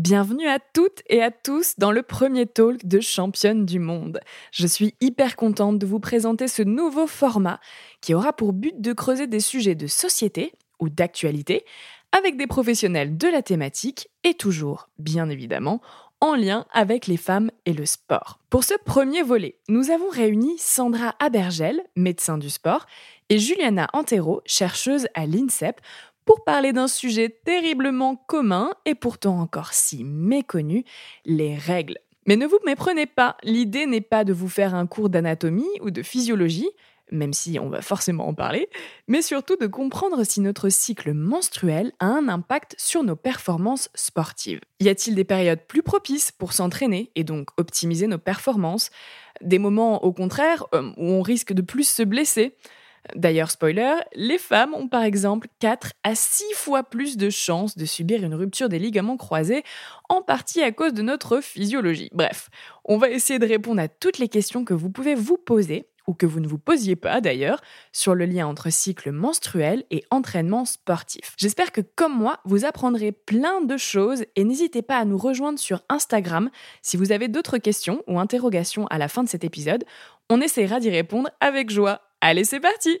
Bienvenue à toutes et à tous dans le premier talk de Championne du Monde. Je suis hyper contente de vous présenter ce nouveau format qui aura pour but de creuser des sujets de société ou d'actualité avec des professionnels de la thématique et toujours, bien évidemment, en lien avec les femmes et le sport. Pour ce premier volet, nous avons réuni Sandra Abergel, médecin du sport, et Juliana Antero, chercheuse à l'INSEP, pour parler d'un sujet terriblement commun et pourtant encore si méconnu, les règles. Mais ne vous méprenez pas, l'idée n'est pas de vous faire un cours d'anatomie ou de physiologie, même si on va forcément en parler, mais surtout de comprendre si notre cycle menstruel a un impact sur nos performances sportives. Y a-t-il des périodes plus propices pour s'entraîner et donc optimiser nos performances? Des moments au contraire euh, où on risque de plus se blesser? D'ailleurs, spoiler, les femmes ont par exemple 4 à 6 fois plus de chances de subir une rupture des ligaments croisés, en partie à cause de notre physiologie. Bref, on va essayer de répondre à toutes les questions que vous pouvez vous poser ou que vous ne vous posiez pas d'ailleurs, sur le lien entre cycle menstruel et entraînement sportif. J'espère que comme moi, vous apprendrez plein de choses et n'hésitez pas à nous rejoindre sur Instagram si vous avez d'autres questions ou interrogations à la fin de cet épisode. On essaiera d'y répondre avec joie. Allez, c'est parti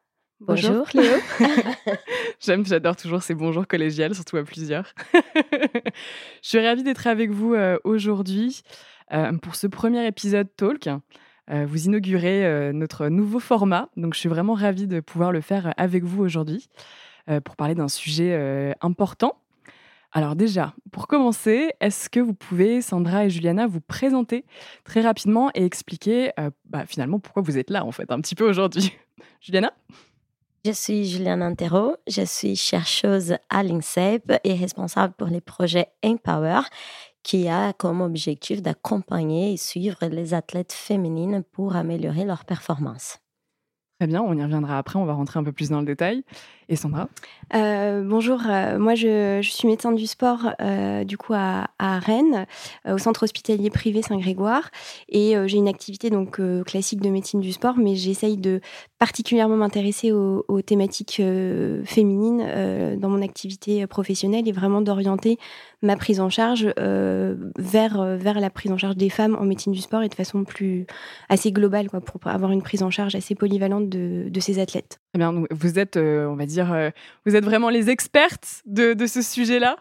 Bonjour, Léo. J'aime, j'adore toujours ces bonjours collégiales, surtout à plusieurs. je suis ravie d'être avec vous euh, aujourd'hui euh, pour ce premier épisode Talk. Euh, vous inaugurez notre nouveau format, donc je suis vraiment ravie de pouvoir le faire avec vous aujourd'hui pour parler d'un sujet important. Alors déjà, pour commencer, est-ce que vous pouvez, Sandra et Juliana, vous présenter très rapidement et expliquer bah, finalement pourquoi vous êtes là en fait un petit peu aujourd'hui? Juliana? Je suis Juliane Antero, je suis chercheuse à l'INSEP et responsable pour les projets Empower qui a comme objectif d'accompagner et suivre les athlètes féminines pour améliorer leur performance. Très bien, on y reviendra après, on va rentrer un peu plus dans le détail. Et Sandra? Euh, Bonjour, euh, moi je, suis médecin du sport euh, du coup à, Rennes, au centre hospitalier privé Saint-Grégoire. Et j'ai une activité donc classique de médecine du sport, mais j'essaye de particulièrement m'intéresser aux, aux, thématiques féminines dans mon activité professionnelle et vraiment d'orienter ma prise en charge vers, vers la prise en charge des femmes en médecine du sport et de façon plus assez globale, quoi, pour avoir une prise en charge assez polyvalente de, de ces athlètes. Très bien, vous êtes, on va dire, vous êtes vraiment les expertes de, ce sujet-là.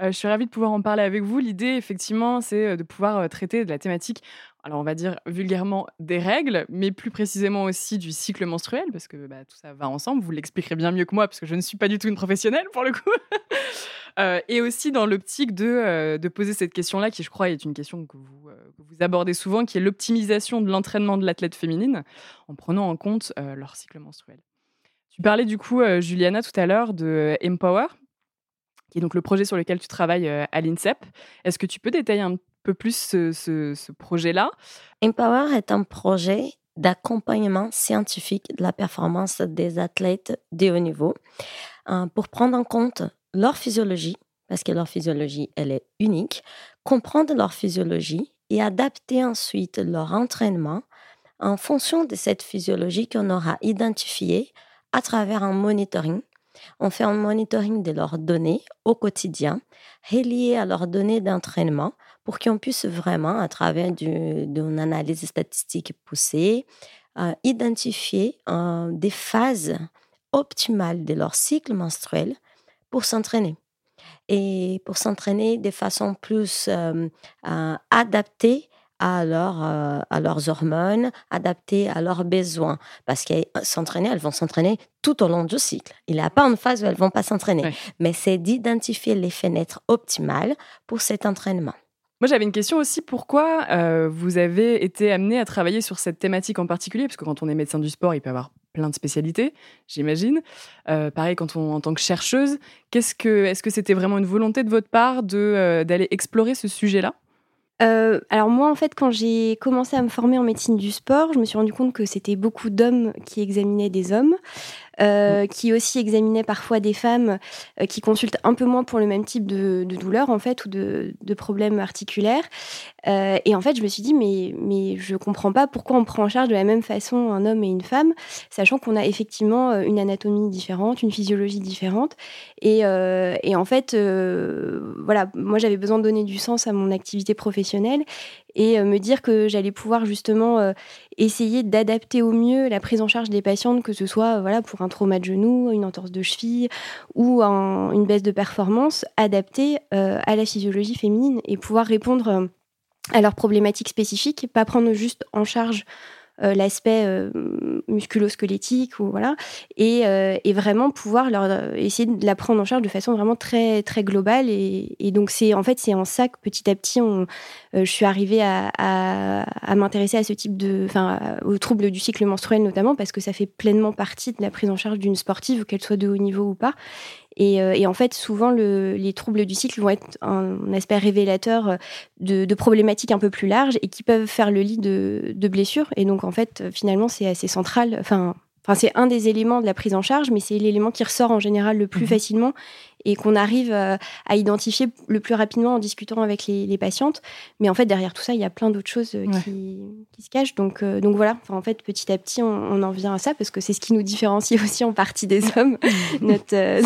je suis ravie de pouvoir en parler avec vous. L'idée, effectivement, c'est de pouvoir traiter de la thématique alors on va dire vulgairement des règles, mais plus précisément aussi du cycle menstruel, parce que bah, tout ça va ensemble. Vous l'expliquerez bien mieux que moi, parce que je ne suis pas du tout une professionnelle pour le coup. Euh, et aussi dans l'optique de, euh, poser cette question-là, qui je crois est une question que euh, vous abordez souvent, qui est l'optimisation de l'entraînement de l'athlète féminine, en prenant en compte leur cycle menstruel. Tu parlais du coup, Juliana, tout à l'heure de Empower, qui est donc le projet sur lequel tu travailles à l'INSEP. Est-ce que tu peux détailler un peu plus ce, ce projet-là? Empower est un projet d'accompagnement scientifique de la performance des athlètes de haut niveau pour prendre en compte leur physiologie, parce que leur physiologie, elle est unique, comprendre leur physiologie et adapter ensuite leur entraînement en fonction de cette physiologie qu'on aura identifiée à travers un monitoring. On fait un monitoring de leurs données au quotidien, reliées à leurs données d'entraînement, pour qu'on puisse vraiment, à travers d'une analyse statistique poussée, euh, identifier euh, des phases optimales de leur cycle menstruel pour s'entraîner. Et pour s'entraîner de façon plus adaptée à, leur, à leurs hormones, adapté à leurs besoins. Parce qu'elles s'entraîner, elles vont s'entraîner tout au long du cycle. Il n'y a pas une phase où elles vont pas s'entraîner. Mais c'est d'identifier les fenêtres optimales pour cet entraînement. Moi, j'avais une question aussi. Pourquoi euh, vous avez été amené à travailler sur cette thématique en particulier? Parce que quand on est médecin du sport, il peut y avoir plein de spécialités, j'imagine. Euh, pareil, quand on, en tant que chercheuse, qu'est-ce que, est-ce que c'était vraiment une volonté de votre part de, euh, d'aller explorer ce sujet-là? Alors moi, en fait, quand j'ai commencé à me former en médecine du sport, je me suis rendu compte que c'était beaucoup d'hommes qui examinaient des hommes. Euh, qui aussi examinait parfois des femmes euh, qui consultent un peu moins pour le même type de, de douleur en fait ou de, problèmes articulaires. Euh, et en fait, je me suis dit mais mais je comprends pas pourquoi on prend en charge de la même façon un homme et une femme, sachant qu'on a effectivement une anatomie différente, une physiologie différente. Et, et en fait, voilà, moi j'avais besoin de donner du sens à mon activité professionnelle et me dire que j'allais pouvoir justement essayer d'adapter au mieux la prise en charge des patientes, que ce soit voilà pour un trauma de genou, une entorse de cheville ou une baisse de performance, adaptée à la physiologie féminine et pouvoir répondre à leurs problématiques spécifiques, pas prendre juste en charge euh, l'aspect euh, musculo-squelettique ou voilà. Et, euh, et, vraiment pouvoir leur essayer de la prendre en charge de façon vraiment très très globale. Et, donc c'est en fait c'est en ça que petit à petit je suis arrivée à, à, à m'intéresser à ce type de enfin aux troubles du cycle menstruel notamment parce que ça fait pleinement partie de la prise en charge d'une sportive qu'elle soit de haut niveau ou pas euh, et, en fait, souvent, les troubles du cycle vont être un, aspect révélateur euh, de, problématiques un peu plus larges et qui peuvent faire le lit de, de blessures. Et donc, en fait, finalement, c'est assez central. Enfin, Enfin, c'est un des éléments de la prise en charge, mais c'est l'élément qui ressort en général le plus mhm. facilement et qu'on arrive euh, à, identifier le plus rapidement en discutant avec les, patientes. Mais en fait, derrière tout ça, il y a plein d'autres choses euh, qui, se cachent. Donc, euh, donc voilà, enfin, en fait, petit à petit, on, en vient à ça parce que c'est ce qui nous différencie aussi en partie des hommes. Notre,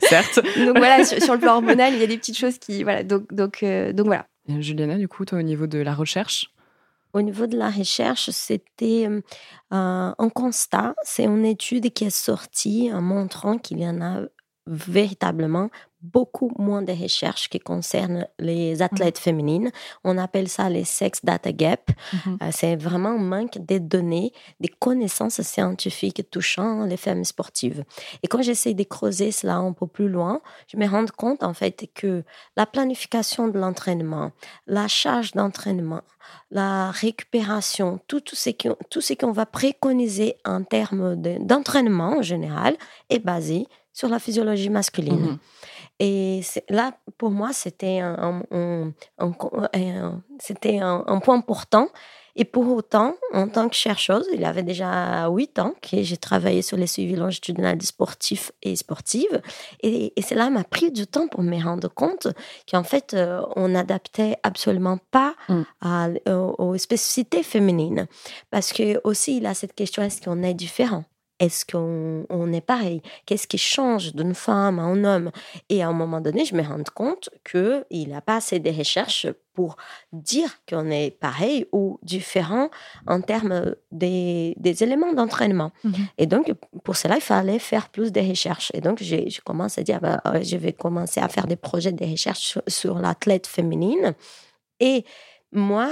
Certes. donc voilà, sur, le plan hormonal, il y a des petites choses qui. Voilà, donc, donc, donc voilà. Juliana, du coup, toi, au niveau de la recherche au niveau de la recherche, c'était un constat, c'est une étude qui est sortie en montrant qu'il y en a véritablement beaucoup moins de recherches qui concernent les mmh. athlètes féminines. On appelle ça les sex data gap. Mmh euh, c'est vraiment un manque des données, des connaissances scientifiques touchant les femmes sportives. Et quand j'essaie de creuser cela un peu plus loin, je me rends compte en fait que la planification de l'entraînement, la charge d'entraînement, la récupération, tout, tout ce qu'on va préconiser en termes d'entraînement en général est basé sur la physiologie masculine. Mmh et là, pour moi, c'était un, c'était un, point important. Et pour autant, en tant que chercheuse, il y avait déjà huit ans que j'ai travaillé sur les suivis longitudinaux sportifs et sportives. Et, cela m'a pris du temps pour me rendre compte qu'en fait, euh, on n'adaptait absolument pas mmh. à, aux, spécificités féminines. Parce que aussi, il y a cette question, est-ce qu'on est différent? Est-ce qu'on est pareil? Qu'est-ce qui change d'une femme à un homme? Et à un moment donné, je me rends compte qu'il n'y a pas assez de recherches pour dire qu'on est pareil ou différent en termes des, éléments d'entraînement. Mmh Et donc, pour cela, il fallait faire plus de recherches. Et donc, j'ai commencé à dire, bah, je vais commencer à faire des projets de recherche sur, sur l'athlète féminine. Et moi,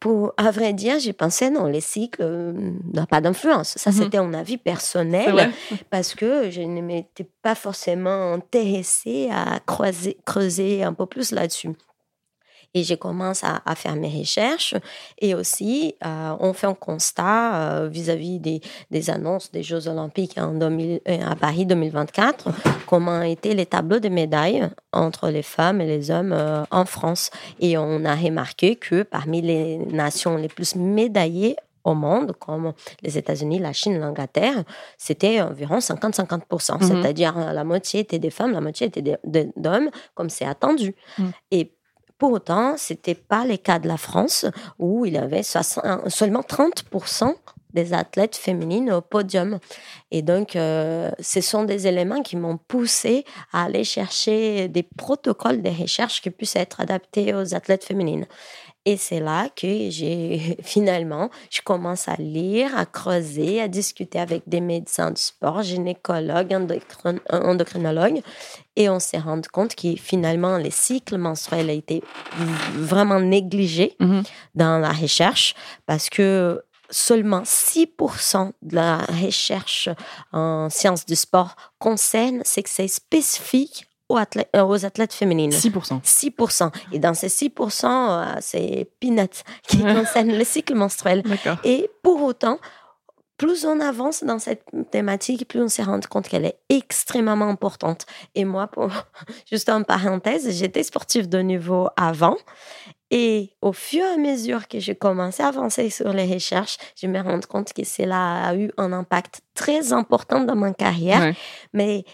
pour, à vrai dire, j'ai pensé non, les cycles euh, n'ont pas d'influence. Ça, mmh c'était un avis personnel parce que je ne m'étais pas forcément intéressée à creuser, creuser un peu plus là-dessus. Et j'ai commencé à, faire mes recherches et aussi euh, on fait un constat euh, vis-à-vis des, des, annonces des Jeux olympiques en 2000, euh, à Paris 2024, comment étaient les tableaux de médailles entre les femmes et les hommes en France. Et on a remarqué que parmi les nations les plus médaillées au monde, comme les États-Unis, la Chine, l'Angleterre, c'était environ 50-50%. Mhm. C'est-à-dire la moitié était des femmes, la moitié était d'hommes, comme c'est attendu. Mhm. Et pour autant, ce n'était pas le cas de la France, où il y avait seulement 30% des athlètes féminines au podium. Et donc, euh, ce sont des éléments qui m'ont poussé à aller chercher des protocoles de recherche qui puissent être adaptés aux athlètes féminines. Et c'est là que j'ai finalement, je commence à lire, à creuser, à discuter avec des médecins du sport, gynécologues, endocrinologues. Et on s'est rendu compte que finalement, les cycles menstruels été vraiment négligés mhm. dans la recherche parce que seulement 6% de la recherche en sciences du sport concerne c'est que c'est spécifique aux athlètes, euh, aux athlètes féminines. 6%. 6%. Et dans ces 6%, euh, c'est peanuts qui concernent le cycle menstruel. Et pour autant, plus on avance dans cette thématique, plus on s'est rendu compte qu'elle est extrêmement importante. Et moi, pour, juste en parenthèse, j'étais sportive de niveau avant. Et au fur et à mesure que j'ai commencé à avancer sur les recherches, je me rends compte que cela a eu un impact très important dans ma carrière. Mais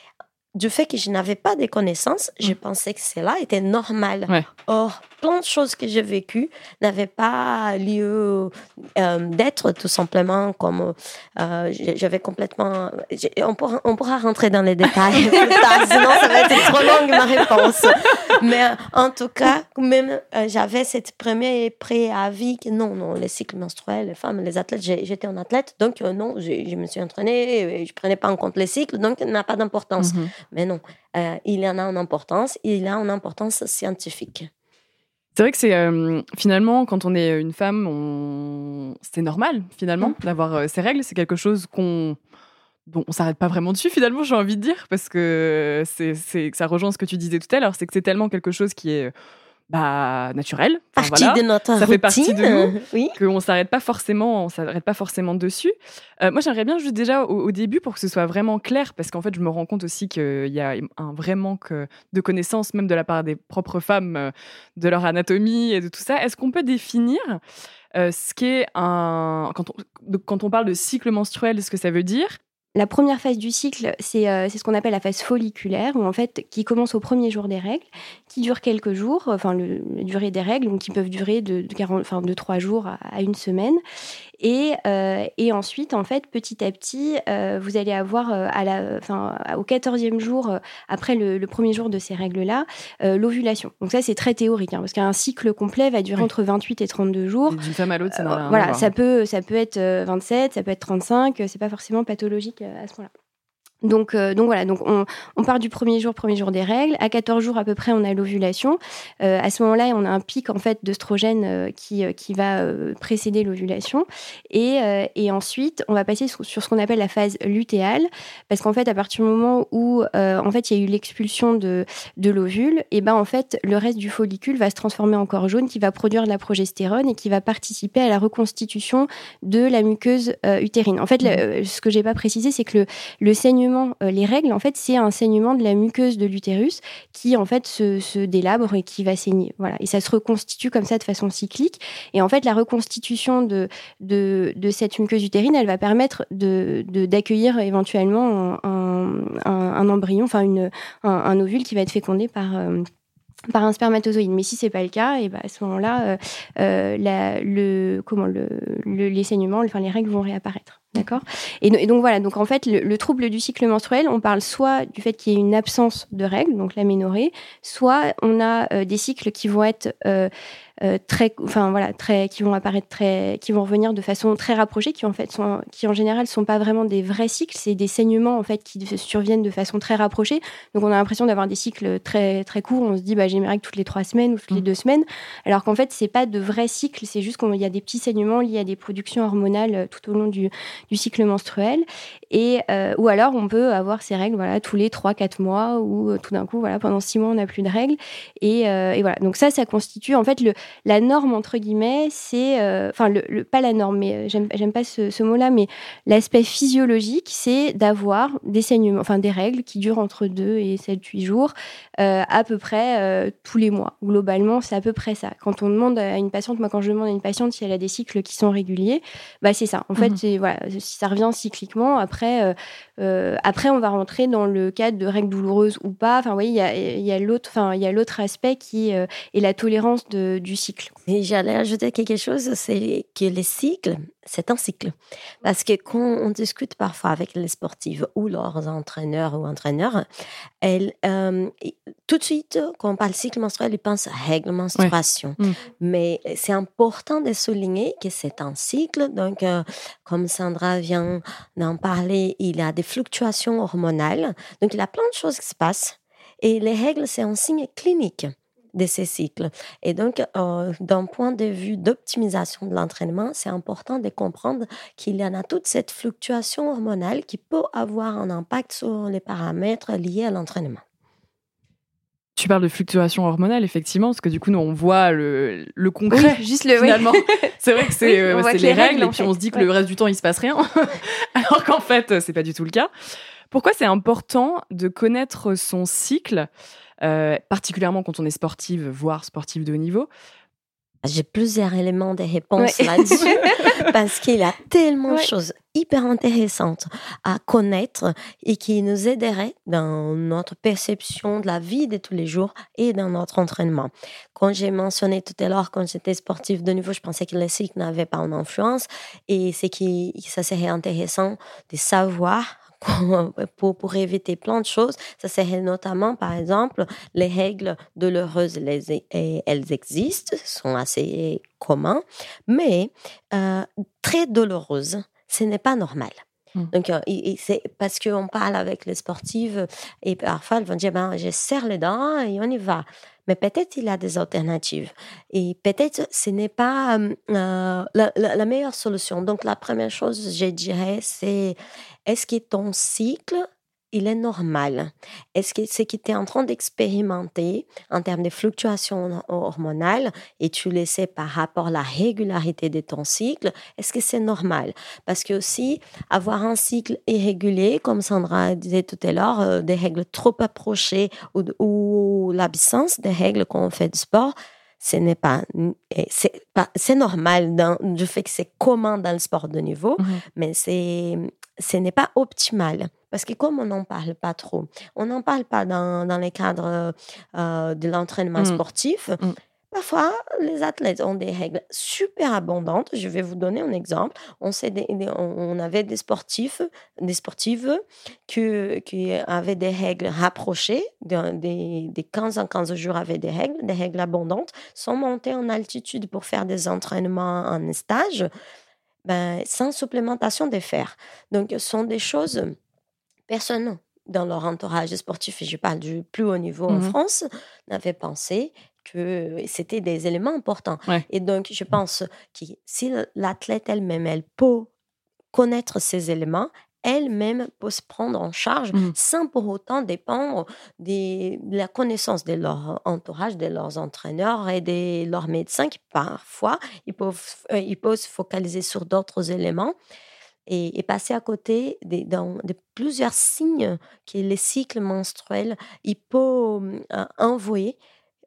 du fait que je n'avais pas de connaissances, je mm. pensais que cela était normal. Or, plein de choses que j'ai vécues n'avaient pas lieu euh, d'être tout simplement comme euh, j'avais complètement. On pourra, on pourra rentrer dans les détails sinon ça va être trop longue ma réponse. Mais euh, en tout cas, même j'avais cette première préavis que non, non, les cycles menstruels, les femmes, les athlètes, j'étais un athlète, donc non, je, me suis entraînée, je prenais pas en compte les cycles, donc n'a pas d'importance. Mm-hmm. Mais non, il y en a une importance, il y a une importance scientifique. C'est vrai que c'est euh, finalement quand on est une femme, on... c'est normal finalement mm. d'avoir euh, ces règles. C'est quelque chose qu'on dont on s'arrête pas vraiment dessus finalement. J'ai envie de dire parce que c'est ça rejoint ce que tu disais tout à l'heure. C'est que c'est tellement quelque chose qui est bah, naturel. partie de notre ça fait partie de nous, oui. qu'on s'arrête pas forcément, on s'arrête pas forcément dessus. Euh, moi, j'aimerais bien juste déjà au, début pour que ce soit vraiment clair, parce qu'en fait, je me rends compte aussi qu'il y a un vrai manque de connaissances, même de la part des propres femmes, euh, de leur anatomie et de tout ça. Est-ce qu'on peut définir euh, ce qu'est un quand on, quand on parle de cycle menstruel, ce que ça veut dire la première phase du cycle, euh, c'est ce qu'on appelle la phase folliculaire, où en fait, qui commence au premier jour des règles, qui dure quelques jours, enfin la durée des règles, donc qui peuvent durer de, de, 40, enfin, de 3 jours à, une semaine. Et, euh, et, ensuite, en fait, petit à petit, euh, vous allez avoir à la, enfin, au 14e jour, après le, premier jour de ces règles-là, l'ovulation. Donc ça, c'est très théorique, hein, parce qu'un cycle complet va durer entre 28 et 32 jours. D'une femme à l'autre, ça n'a rien Voilà, ça peut, ça peut être 27, ça peut être 35, c'est pas forcément pathologique à ce moment-là. Donc, euh, donc voilà, donc on, on, part du premier jour, premier jour des règles. À 14 jours à peu près, on a l'ovulation. Euh, à ce moment-là, on a un pic en fait d'œstrogène euh, qui, qui va précéder l'ovulation. Et, et, ensuite, on va passer sur, ce qu'on appelle la phase lutéale, parce qu'en fait, à partir du moment où en fait il y a eu l'expulsion de, de l'ovule, et ben en fait le reste du follicule va se transformer en corps jaune, qui va produire de la progestérone et qui va participer à la reconstitution de la muqueuse utérine. En fait, mmh. ce que j'ai pas précisé, c'est que le, le saignement euh, les règles, en fait, c'est un saignement de la muqueuse de l'utérus qui, en fait, se, délabre et qui va saigner. Voilà. Et ça se reconstitue comme ça de façon cyclique. Et en fait, la reconstitution de, cette muqueuse utérine, elle va permettre d'accueillir de, éventuellement un, embryon, enfin un, ovule qui va être fécondé par... Euh, par un spermatozoïde. Mais si c'est pas le cas, et ben à ce moment-là, euh, le, comment, le, les saignements, enfin les règles vont réapparaître. D'accord. Et, donc voilà, donc en fait, le, trouble du cycle menstruel, on parle soit du fait qu'il y ait une absence de règles, donc l'aménorrhée, soit on a euh, des cycles qui vont être euh, euh, très, enfin voilà, très, qui vont apparaître très, qui vont revenir de façon très rapprochée, qui en fait sont, qui en général sont pas vraiment des vrais cycles, c'est des saignements en fait qui surviennent de façon très rapprochée. Donc on a l'impression d'avoir des cycles très très courts. On se dit bah j'ai mes règles toutes les trois semaines ou toutes les mmh. deux semaines, alors qu'en fait c'est pas de vrais cycles, c'est juste qu'il y a des petits saignements liés à des productions hormonales euh, tout au long du, du cycle menstruel. Et euh, ou alors on peut avoir ces règles voilà tous les trois quatre mois ou tout d'un coup voilà pendant six mois on n'a plus de règles. Et, et voilà donc ça ça constitue en fait le la norme, entre guillemets, c'est. Euh, enfin, le, pas la norme, mais euh, j'aime, pas ce, mot-là, mais l'aspect physiologique, c'est d'avoir des saignements, enfin des règles qui durent entre 2 et 7-8 jours, euh, à peu près tous les mois. Globalement, c'est à peu près ça. Quand on demande à une patiente, moi, quand je demande à une patiente si elle a des cycles qui sont réguliers, bah, c'est ça. En fait, mmh voilà, si ça revient cycliquement, après, après, on va rentrer dans le cadre de règles douloureuses ou pas. Enfin, oui, il y a, y a l'autre, enfin, il y a l'autre aspect qui est la tolérance de, du du cycle. Et j'allais ajouter quelque chose, c'est que les cycles, c'est un cycle. Parce que quand on discute parfois avec les sportives ou leurs entraîneurs ou entraîneurs, elles, euh, tout de suite, quand on parle cycle menstruel, ils pensent règle, menstruation. Mm. Mais c'est important de souligner que c'est un cycle. Donc, euh, comme Sandra vient d'en parler, il y a des fluctuations hormonales. Donc, il y a plein de choses qui se passent. Et les règles, c'est un signe clinique de ces cycles. Et donc, euh, d'un point de vue d'optimisation de l'entraînement, c'est important de comprendre qu'il y en a toute cette fluctuation hormonale qui peut avoir un impact sur les paramètres liés à l'entraînement. Tu parles de fluctuation hormonale, effectivement, parce que du coup, nous, on voit le, le concret, juste le, finalement. c'est vrai que c'est euh, les, règles, et puis on se dit que le reste du temps, il se passe rien, alors qu'en fait, c'est pas du tout le cas. Pourquoi c'est important de connaître son cycle? Euh, particulièrement quand on est sportive, voire sportive de haut niveau. J'ai plusieurs éléments de réponse là-dessus parce qu'il y a tellement de choses hyper intéressantes à connaître et qui nous aideraient dans notre perception de la vie de tous les jours et dans notre entraînement. Quand j'ai mentionné tout à l'heure, quand j'étais sportive de niveau, je pensais que le cycle n'avait pas une influence et c'est que ça serait intéressant de savoir pour, pour, éviter plein de choses. Ça serait notamment, par exemple, les règles douloureuses, elles existent, sont assez communs, mais euh, très douloureuses, ce n'est pas normal. Mmh. Donc, euh, c'est parce qu'on parle avec les sportives et parfois elles vont dire ben, je serre les dents et on y va. Mais peut-être il y a des alternatives. Et peut-être ce n'est pas euh, la, la, meilleure solution. Donc, la première chose, je dirais, c'est est-ce que ton cycle, il est normal? Est-ce que ce que tu es en train d'expérimenter en termes de fluctuations hormonales et tu le sais par rapport à la régularité de ton cycle, est-ce que c'est normal? Parce que aussi, avoir un cycle irrégulier, comme Sandra disait tout à l'heure, euh, des règles trop approchées ou, ou l'absence des règles quand on fait du sport, ce n'est pas c'est pas c'est normal dans, du fait que c'est commun dans le sport de niveau mmh mais c'est ce n'est pas optimal. Parce que comme on n'en parle pas trop, on n'en parle pas dans, dans les cadres euh, de l'entraînement mmh. sportif, mmh. Parfois, les athlètes ont des règles super abondantes. Je vais vous donner un exemple. On, on avait des sportifs, des sportives qui, qui avaient des règles rapprochées, des, des 15 en 15 jours avaient des règles, des règles abondantes, sont montées en altitude pour faire des entraînements en stage ben, sans supplémentation des fers. Donc, ce sont des choses, personne dans leur entourage sportif, et je parle du plus haut niveau en mmh France, n'avait pensé que c'était des éléments importants. Et donc, je pense que si l'athlète elle-même, elle peut connaître ces éléments, elles-mêmes peuvent se prendre en charge mmh. sans pour autant dépendre de la connaissance de leur entourage, de leurs entraîneurs et de leurs médecins qui parfois ils peuvent, euh, ils peuvent se focaliser sur d'autres éléments et, passer à côté de, plusieurs signes que les cycles menstruels ils peuvent euh, envoyer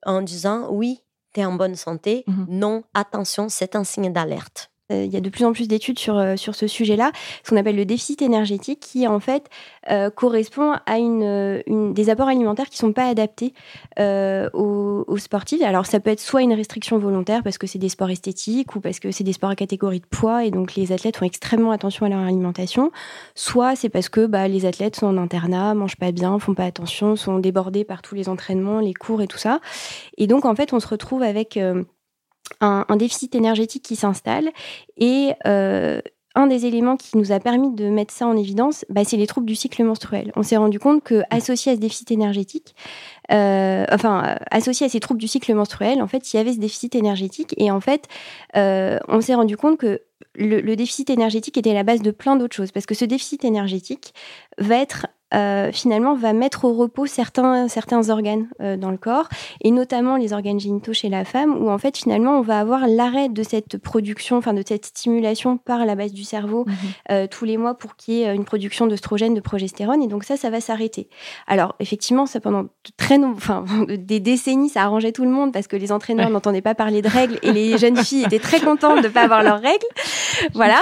en disant oui, tu es en bonne santé, mmh non, attention, c'est un signe d'alerte. Euh, il y a de plus en plus d'études sur, euh, sur ce sujet-là, ce qu'on appelle le déficit énergétique, qui en fait euh, correspond à une, une, des apports alimentaires qui ne sont pas adaptés aux, aux, sportifs. Alors ça peut être soit une restriction volontaire parce que c'est des sports esthétiques ou parce que c'est des sports à catégorie de poids et donc les athlètes font extrêmement attention à leur alimentation, soit c'est parce que bah, les athlètes sont en internat, mangent pas bien, font pas attention, sont débordés par tous les entraînements, les cours et tout ça. Et donc en fait on se retrouve avec un, déficit énergétique qui s'installe et euh, un des éléments qui nous a permis de mettre ça en évidence, bah, c'est les troubles du cycle menstruel. On s'est rendu compte que associé à ce déficit énergétique, euh, enfin associé à ces troubles du cycle menstruel, en fait, il y avait ce déficit énergétique et en fait, euh, on s'est rendu compte que le, le, déficit énergétique était la base de plein d'autres choses parce que ce déficit énergétique va être euh, finalement va mettre au repos certains, certains organes euh, dans le corps, et notamment les organes génitaux chez la femme, où en fait finalement on va avoir l'arrêt de cette production, enfin de cette stimulation par la base du cerveau mhm. euh, tous les mois pour qu'il y ait une production d'oestrogène, de progestérone, et donc ça, ça va s'arrêter. Alors effectivement, ça pendant très enfin des décennies, ça arrangeait tout le monde parce que les entraîneurs n'entendaient pas parler de règles et les jeunes filles étaient très contentes de ne pas avoir leurs règles. Voilà.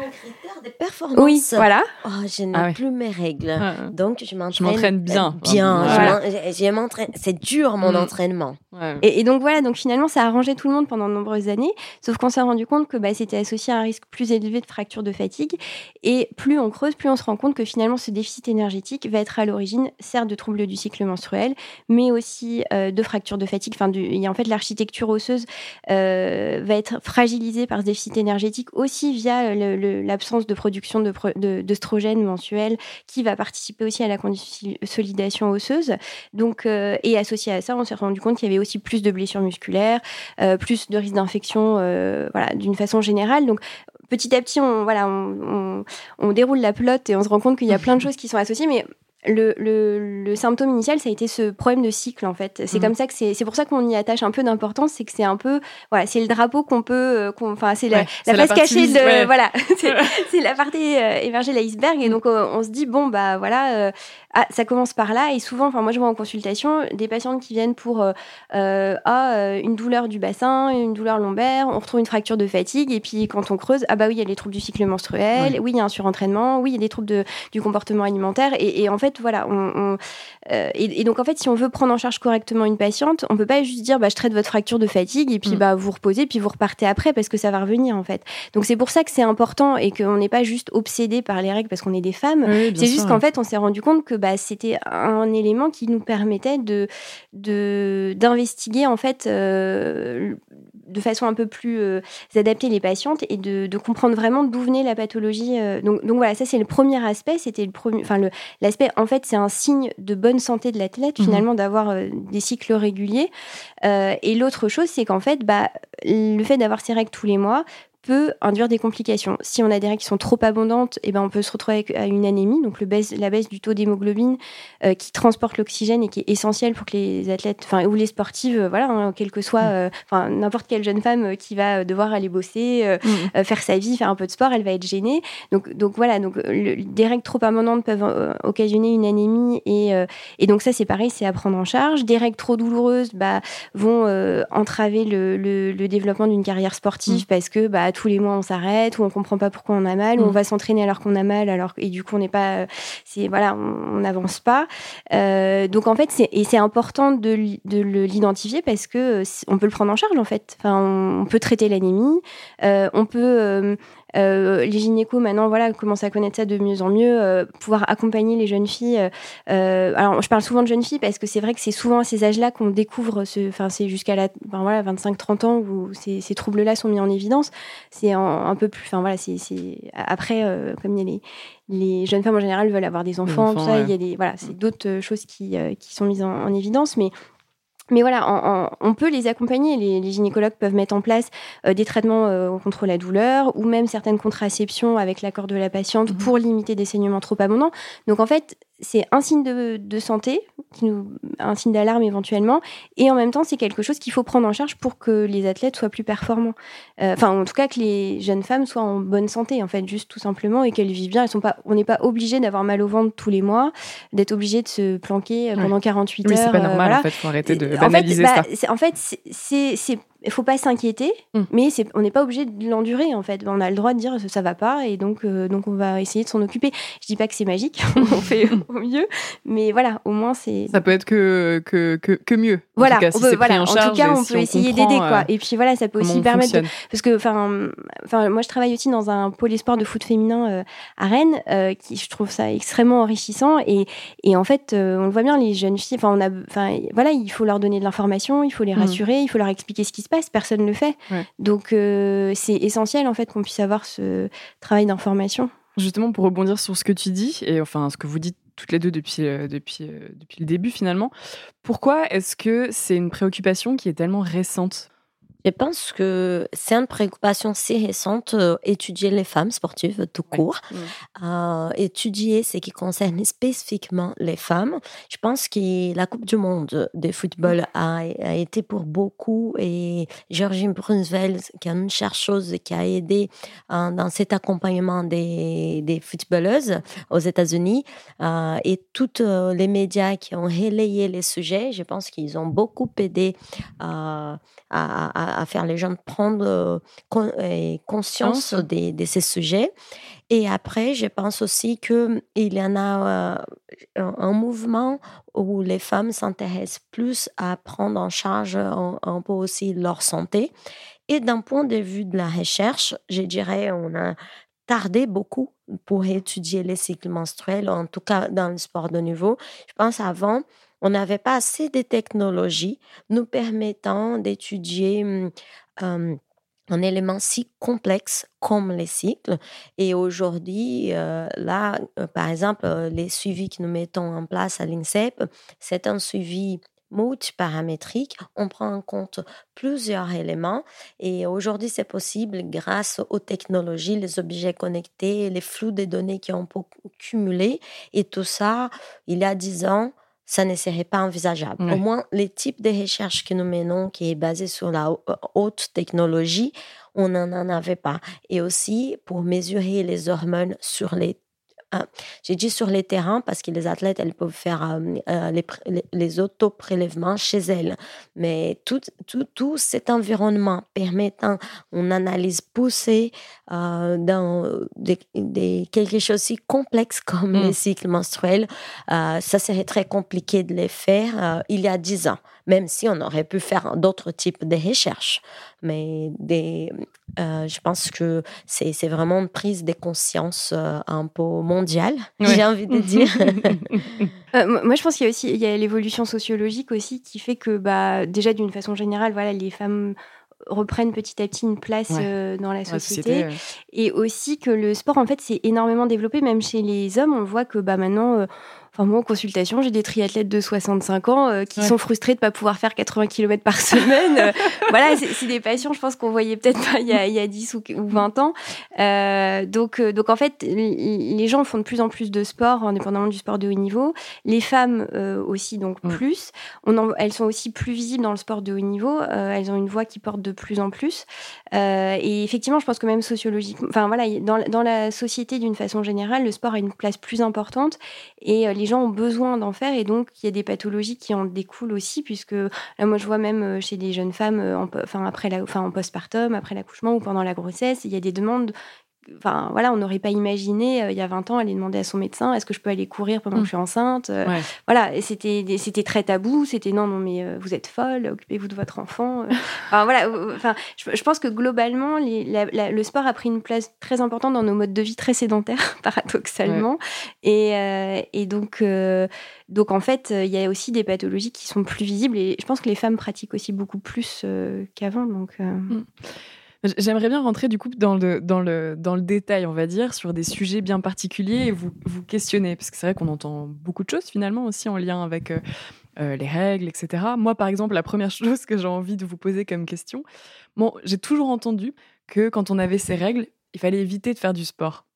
Critère de performance. Oui, voilà. Oh, je n'ai Ah oui. plus mes règles. Ouais. Donc, je m'entraîne. m'entraîne bien. euh, Bien. je Voilà. je- je m'entraîne. C'est dur, mon Mm. entraînement. Ouais. Et, et donc voilà, donc finalement, ça a arrangé tout le monde pendant de nombreuses années, sauf qu'on s'est rendu compte que bah, c'était associé à un risque plus élevé de fracture de fatigue. Et plus on creuse, plus on se rend compte que finalement, ce déficit énergétique va être à l'origine, certes, de troubles du cycle menstruel, mais aussi euh, de fractures de fatigue. Enfin, du, et en fait, l'architecture osseuse euh, va être fragilisée par ce déficit énergétique aussi via le- le- l'absence de production de pro- de- d'œstrogène mensuel, qui va participer aussi à la consolidation osseuse. Donc, euh, et associé à ça, on s'est rendu compte qu'il y avait aussi plus de blessures musculaires, euh, plus de risques d'infection, euh, voilà, d'une façon générale. Donc, petit à petit, on, voilà, on, on- on déroule la pelote et on se rend compte qu'il y a plein de choses qui sont associées, mais le, le- le symptôme initial, ça a été ce problème de cycle, en fait. C'est Mhm. comme ça que c'est, c'est pour ça qu'on y attache un peu d'importance, c'est que c'est un peu, voilà, c'est le drapeau qu'on peut, euh, enfin, c'est la, Ouais, la c'est la face cachée de, ouais. voilà, c'est, la partie euh, émergée de l'iceberg, et donc euh, on se dit bon bah voilà, euh, ah, ça commence par là, et souvent, enfin moi je vois en consultation des patientes qui viennent pour ah, une douleur du bassin, une douleur lombaire, on retrouve une fracture de fatigue, et puis quand on creuse, ah bah oui il y a les troubles du cycle menstruel, oui il y a un surentraînement, oui il y a des troubles de, du comportement alimentaire, et, et en fait voilà, on, on- euh, et, et donc en fait si on veut prendre en charge correctement une patiente, on peut pas juste dire bah je traite votre fracture de fatigue et puis Mm. bah vous reposez puis vous repartez après parce que ça va revenir en fait. Donc c'est pour ça que c'est important et qu'on n'est pas juste obsédé par les règles parce qu'on est des femmes. Oui, C'est juste qu'en fait, on s'est rendu compte que bah, c'était un élément qui nous permettait de de- d'investiguer en fait euh, de façon un peu plus euh, adaptée les patientes et de, de comprendre vraiment d'où venait la pathologie. euh. donc, donc voilà, ça c'est le premier aspect. C'était le premier, enfin l'aspect en fait c'est un signe de bonne santé de l'athlète Mhm. finalement d'avoir euh, des cycles réguliers. Et l'autre chose c'est qu'en fait bah le fait d'avoir ces règles tous les mois peut induire des complications. Si on a des règles qui sont trop abondantes, eh ben on peut se retrouver avec à une anémie, donc le baisse, la baisse du taux d'hémoglobine euh, qui transporte l'oxygène et qui est essentiel pour que les athlètes, enfin ou les sportives, euh, voilà, hein, quelle que soit, euh, enfin n'importe quelle jeune femme qui va devoir aller bosser, Mm. faire sa vie, faire un peu de sport, elle va être gênée. Donc, donc voilà, donc le- des règles trop abondantes peuvent occasionner une anémie et, et donc ça c'est pareil, c'est à prendre en charge. Des règles trop douloureuses bah, vont entraver le, le- le développement d'une carrière sportive parce que bah, tous les mois on s'arrête ou on comprend pas pourquoi on a mal ou Mm. on va s'entraîner alors qu'on a mal alors et du coup on n'est pas, euh, c'est voilà, on n'avance pas. Euh, donc en fait c'est et c'est important de, de l'identifier parce que euh, on peut le prendre en charge en fait. Enfin on, on peut traiter l'anémie, euh, on peut euh, les gynécos maintenant voilà commencent à connaître ça de mieux en mieux, euh, pouvoir accompagner les jeunes filles. euh, alors je parle souvent de jeunes filles parce que c'est vrai que c'est souvent à ces âges-là qu'on découvre ce, enfin c'est jusqu'à la, ben voilà 25-30 ans où ces, ces troubles-là sont mis en évidence. C'est un, un peu plus, enfin voilà c'est après comme il y a les les jeunes femmes en général veulent avoir des enfants, tout ça, ouais. il y a des voilà c'est d'autres euh, choses qui qui sont mises en, en évidence, mais mais voilà, en- en- on peut les accompagner. Les, les gynécologues peuvent mettre en place euh, des traitements euh, contre la douleur ou même certaines contraceptions avec l'accord de la patiente Mhm. pour limiter des saignements trop abondants. Donc en fait, c'est un signe de, de santé, qui nous, un signe d'alarme éventuellement, et en même temps, c'est quelque chose qu'il faut prendre en charge pour que les athlètes soient plus performants. Euh, Enfin, en tout cas, que les jeunes femmes soient en bonne santé, en fait, juste tout simplement, et qu'elles vivent bien. Elles sont pas, on n'est pas obligé d'avoir mal au ventre tous les mois, d'être obligé de se planquer euh, Ouais. pendant 48 Oui, heures. c'est pas euh, normal voilà. en fait, faut arrêter de En fait, banaliser bah, ça. En fait, c'est, il faut pas s'inquiéter, Mm. mais c'est, on n'est pas obligé de l'endurer. En fait, on a le droit de dire ça, va pas, et donc, euh, donc on va essayer de s'en occuper. Je dis pas que c'est magique, on fait au mieux, mais voilà, au moins c'est. Ça peut être que, que, que, que mieux. En Voilà, tout cas, si on peut- c'est pris voilà, en en tout cas, on si peut essayer d'aider, quoi. euh, Et puis voilà, ça peut aussi permettre de, parce que enfin moi je travaille aussi dans un pôle sport de foot féminin euh, à Rennes euh, qui je trouve ça extrêmement enrichissant et et en fait euh, on le voit bien les jeunes filles enfin on a enfin voilà il faut leur donner de l'information il faut les Mhm. rassurer il faut leur expliquer ce qui se passe personne ne le fait. Ouais. donc euh, c'est essentiel en fait qu'on puisse avoir ce travail d'information. Justement, pour rebondir sur ce que tu dis, et enfin ce que vous dites toutes les deux depuis, euh, depuis, euh, depuis le début finalement, pourquoi est-ce que c'est une préoccupation qui est tellement récente? Je pense que c'est une préoccupation si récente, euh, étudier les femmes sportives tout court, euh, étudier ce qui concerne spécifiquement les femmes. Je pense que la Coupe du Monde de football a, a été pour beaucoup et Georgine Brunsveld, qui est une chercheuse qui a aidé euh, dans cet accompagnement des, des footballeuses aux États-Unis et tous les médias qui ont relayé les sujets, je pense qu'ils ont beaucoup aidé à, à- à, faire les gens prendre conscience de, ces sujets. Et après, je pense aussi qu'il y en a un mouvement où les femmes s'intéressent plus à prendre en charge un, peu aussi leur santé. Et d'un point de vue de la recherche, je dirais, on a tardé beaucoup pour étudier les cycles menstruels, en tout cas dans le sport de niveau. Je pense avant, on n'avait pas assez de technologies nous permettant d'étudier hum, un élément si complexe comme les cycles. Et aujourd'hui, euh, là, euh, par exemple, euh, les suivis que nous mettons en place à l'INSEP, c'est un suivi multiparamétrique. On prend en compte plusieurs éléments et aujourd'hui, c'est possible grâce aux technologies, les objets connectés, les flux de données qui ont cumulé. Et tout ça, il y a dix ans, ça ne serait pas envisageable. Au moins, les types de recherches que nous menons, qui est basé sur la haute technologie, on n'en avait pas. Et aussi, pour mesurer les hormones sur les j'ai dit sur les terrains parce que les athlètes, elles peuvent faire euh, euh, les, les, auto-prélèvements chez elles. Mais tout, tout, tout cet environnement permettant une analyse poussée euh, dans des, quelque chose si complexe comme les mmh. cycles menstruels, ça serait très compliqué de les faire il y a dix ans, même si on aurait pu faire d'autres types de recherches. Mais des, je pense que c'est vraiment une prise de conscience un peu mondiale, j'ai envie de dire. Euh, moi, je pense qu'il y a aussi il y a l'évolution sociologique aussi qui fait que bah, déjà d'une façon générale, voilà, les femmes reprennent petit à petit une place euh, dans la société, et aussi que le sport en fait s'est énormément développé même chez les hommes. On voit que bah maintenant euh, Enfin, moi, en consultation, j'ai des triathlètes de 65 ans euh, qui sont frustrés de ne pas pouvoir faire 80 km par semaine. Euh, voilà, c'est des patients, je pense, qu'on voyait peut-être pas il y, a, il y a 10 ou, 20 ans. Euh, donc, donc, en fait, les gens font de plus en plus de sport, indépendamment du sport de haut niveau. Les femmes aussi, donc plus. On en, elles sont aussi plus visibles dans le sport de haut niveau. elles ont une voix qui porte de plus en plus. et effectivement, je pense que même sociologiquement, enfin voilà, dans, dans la société d'une façon générale, le sport a une place plus importante. Et les les gens ont besoin d'en faire et donc il y a des pathologies qui en découlent aussi puisque là moi je vois même euh, chez des jeunes femmes euh, enfin après la en postpartum après l'accouchement ou pendant la grossesse il y a des demandes Enfin, voilà, on n'aurait pas imaginé euh, il y a 20 ans aller demander à son médecin est-ce que je peux aller courir pendant que je suis enceinte euh, Voilà, et c'était c'était très tabou. C'était non, non, mais euh, vous êtes folle, occupez-vous de votre enfant. enfin voilà, enfin, je, pense que globalement, le sport a pris une place très importante dans nos modes de vie très sédentaires, paradoxalement. Et, et, donc donc en fait, il y a aussi des pathologies qui sont plus visibles et je pense que les femmes pratiquent aussi beaucoup plus qu'avant. Donc mm. J'aimerais bien rentrer du coup dans le, dans, le, dans le détail, on va dire, sur des sujets bien particuliers et vous, vous questionner, parce que c'est vrai qu'on entend beaucoup de choses finalement aussi en lien avec euh, euh, les règles, etc. Moi, par exemple, la première chose que j'ai envie de vous poser comme question, bon, j'ai toujours entendu que quand on avait ces règles, il fallait éviter de faire du sport.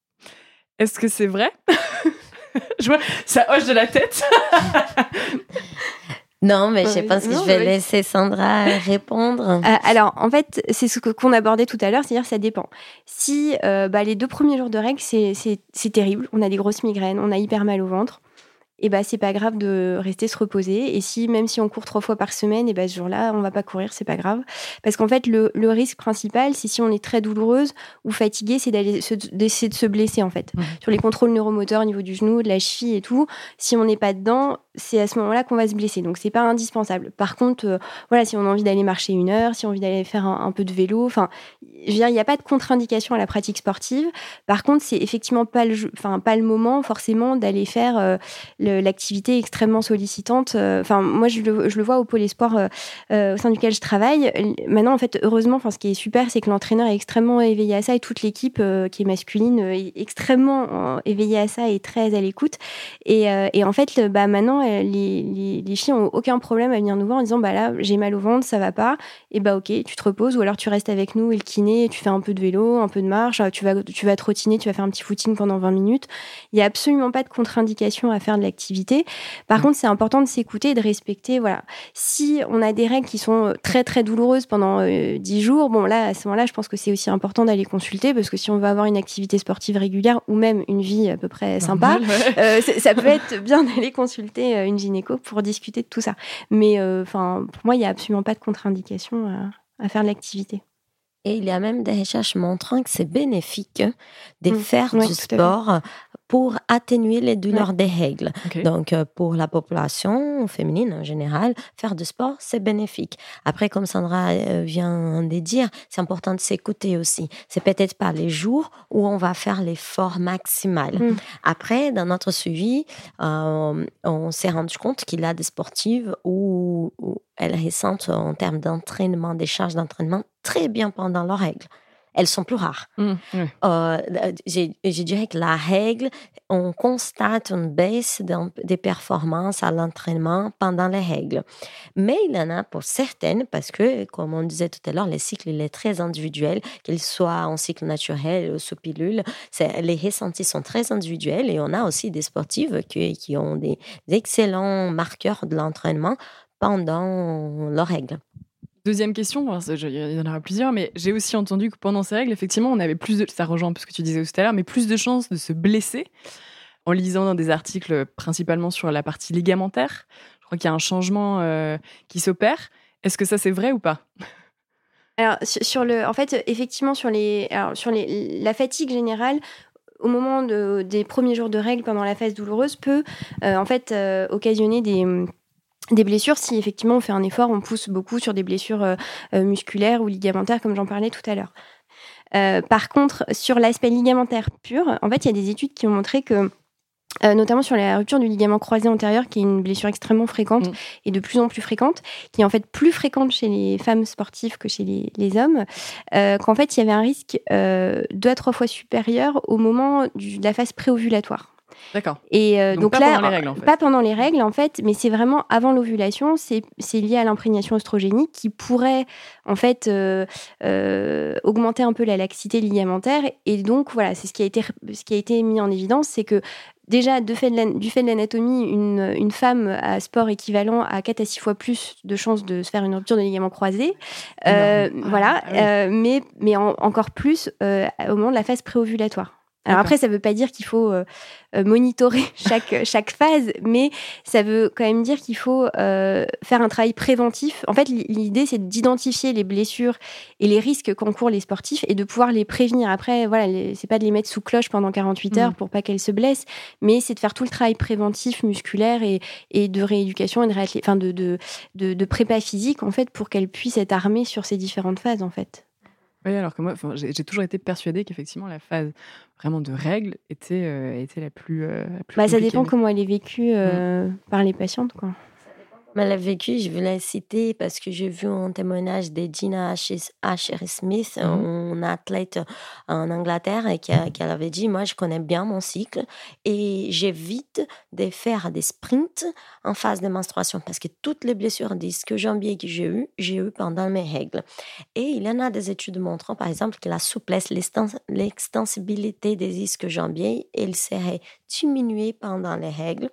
Est-ce que c'est vrai? Je vois, ça hoche de la tête. Non, mais je pense que je vais laisser Sandra répondre. Euh, alors, en fait, c'est ce qu'on abordait tout à l'heure, c'est-à-dire ça dépend. Si euh, bah, les deux premiers jours de règles, c'est terrible, on a des grosses migraines, on a hyper mal au ventre, et bah c'est pas grave de rester se reposer. Et si même si on court trois fois par semaine, et bah ce jour-là on va pas courir, c'est pas grave, parce qu'en fait le, le, risque principal, c'est si on est très douloureuse ou fatiguée, c'est d'aller d'essayer de se blesser en fait. Mmh. Sur les contrôles neuromoteurs au niveau du genou, de la cheville et tout, si on n'est pas dedans, c'est à ce moment-là qu'on va se blesser. Donc c'est pas indispensable. Par contre, euh, voilà, si on a envie d'aller marcher une heure, si on a envie d'aller faire un, peu de vélo, enfin, il n'y a pas de contre-indication à la pratique sportive. Par contre, c'est effectivement pas le, enfin pas le moment forcément d'aller faire euh, l'activité extrêmement sollicitante. Euh, enfin, moi je le, vois au pôle espoir au sein duquel je travaille. Maintenant, en fait, heureusement, enfin, ce qui est super, c'est que l'entraîneur est extrêmement éveillé à ça et toute l'équipe qui est masculine est extrêmement éveillée à ça et très à l'écoute. Et, et en fait, bah maintenant euh, les, les, filles ont aucun problème à venir nous voir en disant bah là j'ai mal au ventre, ça va pas, et bah ok, tu te reposes ou alors tu restes avec nous et le kiné, tu fais un peu de vélo, un peu de marche, tu vas tu vas trottiner, tu vas faire un petit footing pendant 20 minutes. Il y a absolument pas de contre-indication à faire de l'activité. Par mmh. contre, c'est important de s'écouter et de respecter. Voilà, si on a des règles qui sont euh, très très douloureuses pendant 10 euh, jours, bon là à ce moment-là, je pense que c'est aussi important d'aller consulter parce que si on veut avoir une activité sportive régulière ou même une vie à peu près sympa, ça peut être bien d'aller consulter une gynéco pour discuter de tout ça. Mais euh, enfin, pour moi, il n'y a absolument pas de contre-indication à faire de l'activité. Et il y a même des recherches montrant que c'est bénéfique de mmh. faire du sport pour atténuer les douleurs des règles. Donc, euh, pour la population féminine en général, faire du sport, c'est bénéfique. Après, comme Sandra euh, vient de dire, c'est important de s'écouter aussi. C'est peut-être pas les jours où on va faire l'effort maximal. Mmh. Après, dans notre suivi, euh, on s'est rendu compte qu'il y a des sportives où, où elles ressentent en termes d'entraînement, des charges d'entraînement très bien pendant leurs règles elles sont plus rares. Mmh, euh, je, dirais que la règle, on constate une baisse des performances à l'entraînement pendant les règles. Mais il y en a pour certaines, parce que, comme on disait tout à l'heure, le cycle il est très individuel, qu'il soit en cycle naturel ou sous pilule, les ressentis sont très individuels et on a aussi des sportives qui, qui ont des excellents marqueurs de l'entraînement pendant leurs règles. Deuxième question, il y en aura plusieurs, mais j'ai aussi entendu que pendant ces règles, effectivement, on avait plus de, ça rejoint un peu ce que tu disais tout à l'heure, mais plus de chances de se blesser en lisant dans des articles principalement sur la partie ligamentaire. Je crois qu'il y a un changement euh, qui s'opère. Est-ce que ça c'est vrai ou pas? Alors, sur le, en fait, effectivement, sur, les, sur les, la fatigue générale, au moment de, des premiers jours de règles pendant la phase douloureuse, peut euh, en fait euh, occasionner des des blessures, si effectivement on fait un effort, on pousse beaucoup sur des blessures euh, euh, musculaires ou ligamentaires, comme j'en parlais tout à l'heure. Euh, par contre, sur l'aspect ligamentaire pur, en fait, il y a des études qui ont montré que notamment sur la rupture du ligament croisé antérieur, qui est une blessure extrêmement fréquente mm. et de plus en plus fréquente, qui est en fait plus fréquente chez les femmes sportives que chez les, hommes, qu'en fait il y avait un risque deux à trois fois supérieur au moment de la phase préovulatoire. D'accord. Et euh, donc, là, pas pendant les règles en fait, mais c'est vraiment avant l'ovulation. C'est lié à l'imprégnation oestrogénique qui pourrait en fait euh, euh, augmenter un peu la laxité ligamentaire. Et donc voilà, c'est ce qui a été ce qui a été mis en évidence, c'est que déjà, du fait de l'anatomie, une, une, femme à sport équivalent a 4 à 6 fois plus de chances de se faire une rupture de ligament croisé. voilà, ah mais, mais encore plus au moment de la phase préovulatoire. Alors après, ça ne veut pas dire qu'il faut euh, euh, monitorer chaque, chaque phase, mais ça veut quand même dire qu'il faut euh, faire un travail préventif. En fait, l'idée, c'est d'identifier les blessures et les risques qu'encourent les sportifs et de pouvoir les prévenir. Après, voilà, c'est pas de les mettre sous cloche pendant 48 heures mmh. pour pas qu'elles se blessent, mais c'est de faire tout le travail préventif musculaire et, et de rééducation et de, enfin de, de, de, de prépa physique, en fait, pour qu'elles puissent être armées sur ces différentes phases, en fait. Oui, alors que moi, j'ai toujours été persuadée qu'effectivement, la phase vraiment de règles était, euh, était la plus. Euh, bah, ça dépend comment elle est vécue euh, mmh. par les patientes. Quoi. A vécu, je voulais la citer parce que j'ai vu un témoignage de Gina Asher Smith, mmh une athlète en Angleterre, et qui, avait dit Moi, je connais bien mon cycle et j'évite de faire des sprints en phase de menstruation parce que toutes les blessures disques jambiers que j'ai eues, j'ai eu pendant mes règles. Et il y en a des études montrant, par exemple, que la souplesse, l'extensibilité des disques jambiers, elle serait diminuée pendant les règles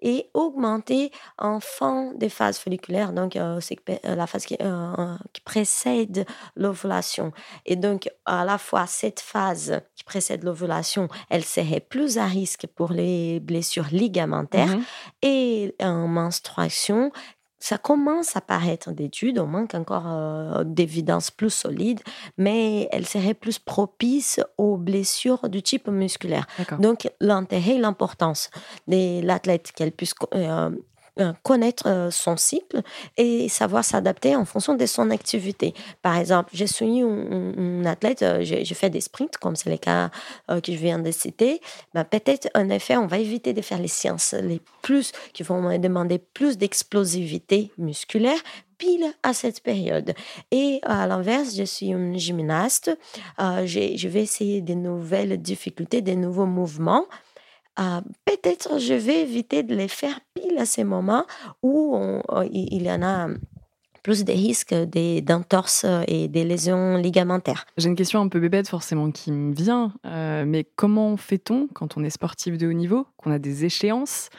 et augmenter en fin des phases folliculaires, donc euh, c'est euh, la phase euh, qui, précède l'ovulation. Et donc, à la fois, cette phase qui précède l'ovulation, elle serait plus à risque pour les blessures ligamentaires mmh et en menstruation, ça commence à paraître d'études, on manque encore euh, d'évidence plus solide, mais elle serait plus propice aux blessures du type musculaire. Donc l'intérêt et l'importance de l'athlète qu'elle puisse euh, connaître euh, son cycle et savoir s'adapter en fonction de son activité. Par exemple, je suis une, athlète, euh, j'ai fait des sprints, comme c'est le cas que je viens de citer. Ben, Peut-être, en effet, on va éviter de faire les séances les plus, qui vont me demander plus d'explosivité musculaire, pile à cette période. Et à l'inverse, je suis une gymnaste. je vais essayer des nouvelles difficultés, des nouveaux mouvements. Euh, peut-être je vais éviter de les faire pile à ces moments où euh, il y en a plus de risques d'entorses et des lésions ligamentaires. J'ai une question un peu bébête forcément qui me vient, euh, mais comment fait-on quand on est sportif de haut niveau, qu'on a des échéances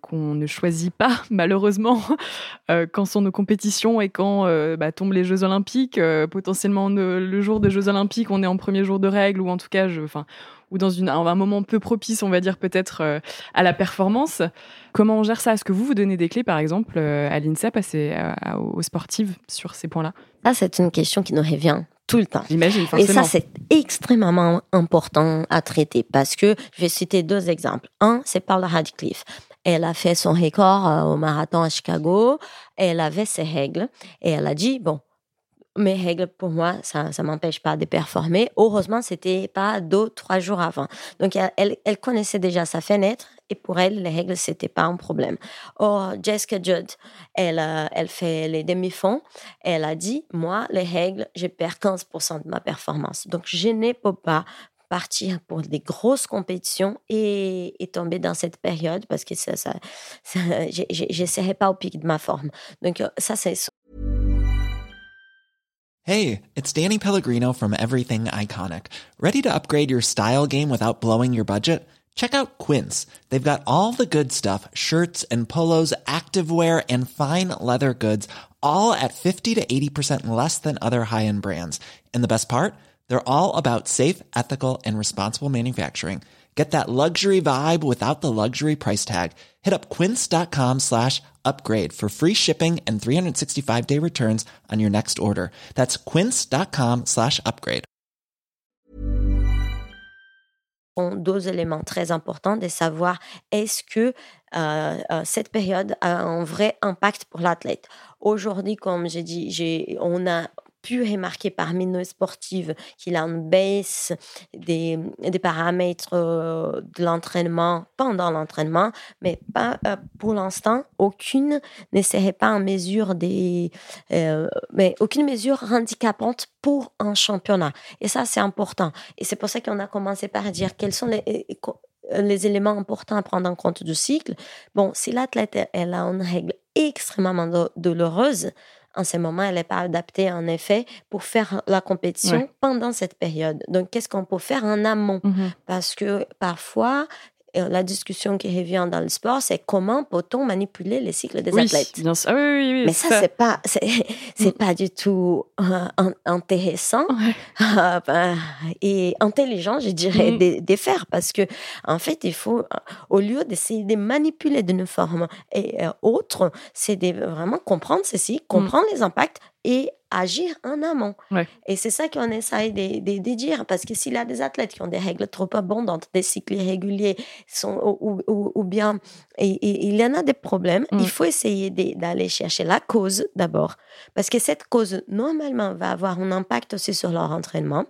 qu'on ne choisit pas malheureusement quand sont nos compétitions et quand bah, tombent les Jeux Olympiques. potentiellement le jour des Jeux Olympiques, on est en premier jour de règle ou en tout cas, je, ou dans une, un moment peu propice, on va dire peut-être euh, à la performance. Comment on gère ça? Est-ce que vous vous donnez des clés, par exemple, euh, à l'INSEP, à aux sportives sur ces points-là? Ça, c'est une question qui nous revient tout le temps. J'imagine, Et ça, c'est extrêmement important à traiter parce que je vais citer deux exemples. Un, c'est Paula Radcliffe. Elle a fait son record euh, au marathon à Chicago. Elle avait ses règles et elle a dit, bon, mes règles, pour moi, ça ne m'empêche pas de performer. Heureusement, c'était pas deux, trois jours avant. Donc, elle, elle connaissait déjà sa fenêtre et pour elle, les règles, c'était pas un problème. Or, Jessica Judd, elle, euh, elle fait les demi-fonds. Elle a dit, moi, les règles, je perds 15% de ma performance. Donc, je peux pas partir pour des grosses compétitions et, et tomber dans cette période parce que ça, ça, ça je ne serai pas au pic de ma forme. Donc, euh, ça, c'est Hey, it's Danny Pellegrino from Everything Iconic. Ready to upgrade your style game without blowing your budget? Check out Quince. They've got all the good stuff shirts and polos, activewear, and fine leather goods, all at 50 to 80% less than other high end brands. And the best part? They're all about safe, ethical, and responsible manufacturing. Get that luxury vibe without the luxury price tag. Hit up quince.com slash upgrade for free shipping and 365 day returns on your next order. That's quince.com slash upgrade. Deux éléments très importants de savoir est-ce que euh, euh, cette période a un vrai impact pour l'athlète. Aujourd'hui, comme j'ai dit, on a pu remarquer parmi nos sportives qu'il a une baisse des, des paramètres euh, de l'entraînement pendant l'entraînement, mais pas euh, pour l'instant, aucune ne serait pas en mesure des, euh, mais aucune mesure handicapante pour un championnat. Et ça, c'est important. Et c'est pour ça qu'on a commencé par dire quels sont les les éléments importants à prendre en compte du cycle. Bon, si l'athlète elle a une règle extrêmement douloureuse, en ce moment, elle n'est pas adaptée en effet pour faire la compétition pendant cette période. Donc, qu'est-ce qu'on peut faire en amont? Mmh Parce que parfois, la discussion qui revient dans le sport, c'est comment peut-on manipuler les cycles des athlètes? Bien sûr. Ah oui, oui, Mais ça, c'est pas, c'est, pas du tout euh, intéressant euh, ben, et intelligent, je dirais, mm. de, faire parce que en fait, il faut, au lieu d'essayer de manipuler d'une forme et euh, autre, c'est de vraiment comprendre ceci, mm. comprendre les impacts et agir en amont. Et c'est ça qu'on essaye de, de, dire, parce que s'il y a des athlètes qui ont des règles trop abondantes, des cycles irréguliers, sont, ou, ou, bien et, il y en a des problèmes, il mm. faut essayer d'aller chercher la cause d'abord, parce que cette cause, normalement, va avoir un impact aussi sur leur entraînement.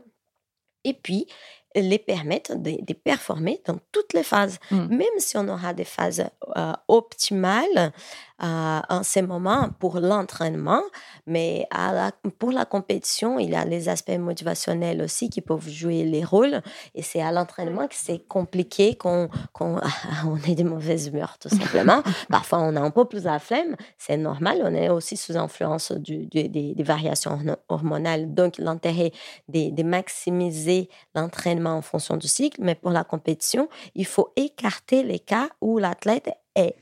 Et puis, les permettre de, performer dans toutes les phases. Mm. Même si on aura des phases euh, optimales, en ces moments pour l'entraînement, mais à pour la compétition, il y a les aspects motivationnels aussi qui peuvent jouer les rôles. Et c'est à l'entraînement que c'est compliqué, qu'on qu'on on ait des mauvaises humeurs, tout simplement. Parfois, on a un peu plus la flemme, c'est normal. On est aussi sous influence du, des, variations hormonales. Donc, l'intérêt de, de maximiser l'entraînement en fonction du cycle, mais pour la compétition, il faut écarter les cas où l'athlète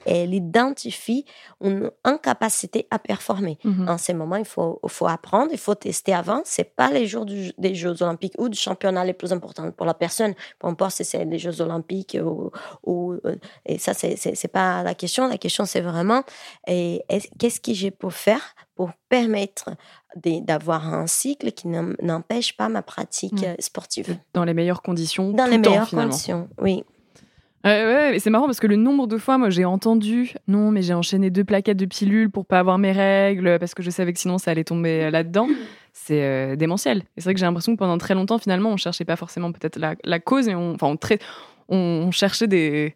elle, identifie une incapacité à performer. Mhm. En ce moment, il faut, faut apprendre, il faut tester avant. C'est pas les jours des Jeux Olympiques ou du championnat les plus importants pour la personne. Peu importe si c'est les Jeux Olympiques ou, ou euh, et ça, c'est, c'est, pas la question. La question, c'est vraiment qu'est-ce que j'ai pour faire pour permettre d'avoir un cycle qui n'empêche pas ma pratique mhm. sportive. Dans les meilleures conditions. Dans les meilleures conditions, oui. Ouais, c'est marrant parce que le nombre de fois, moi, j'ai entendu non, mais j'ai enchaîné deux plaquettes de pilules pour pas avoir mes règles parce que je savais que sinon ça allait tomber euh, là-dedans. C'est euh, démentiel. Et c'est vrai que j'ai l'impression que pendant très longtemps, finalement, on cherchait pas forcément peut-être la, cause, mais on, enfin, on, cherchait des,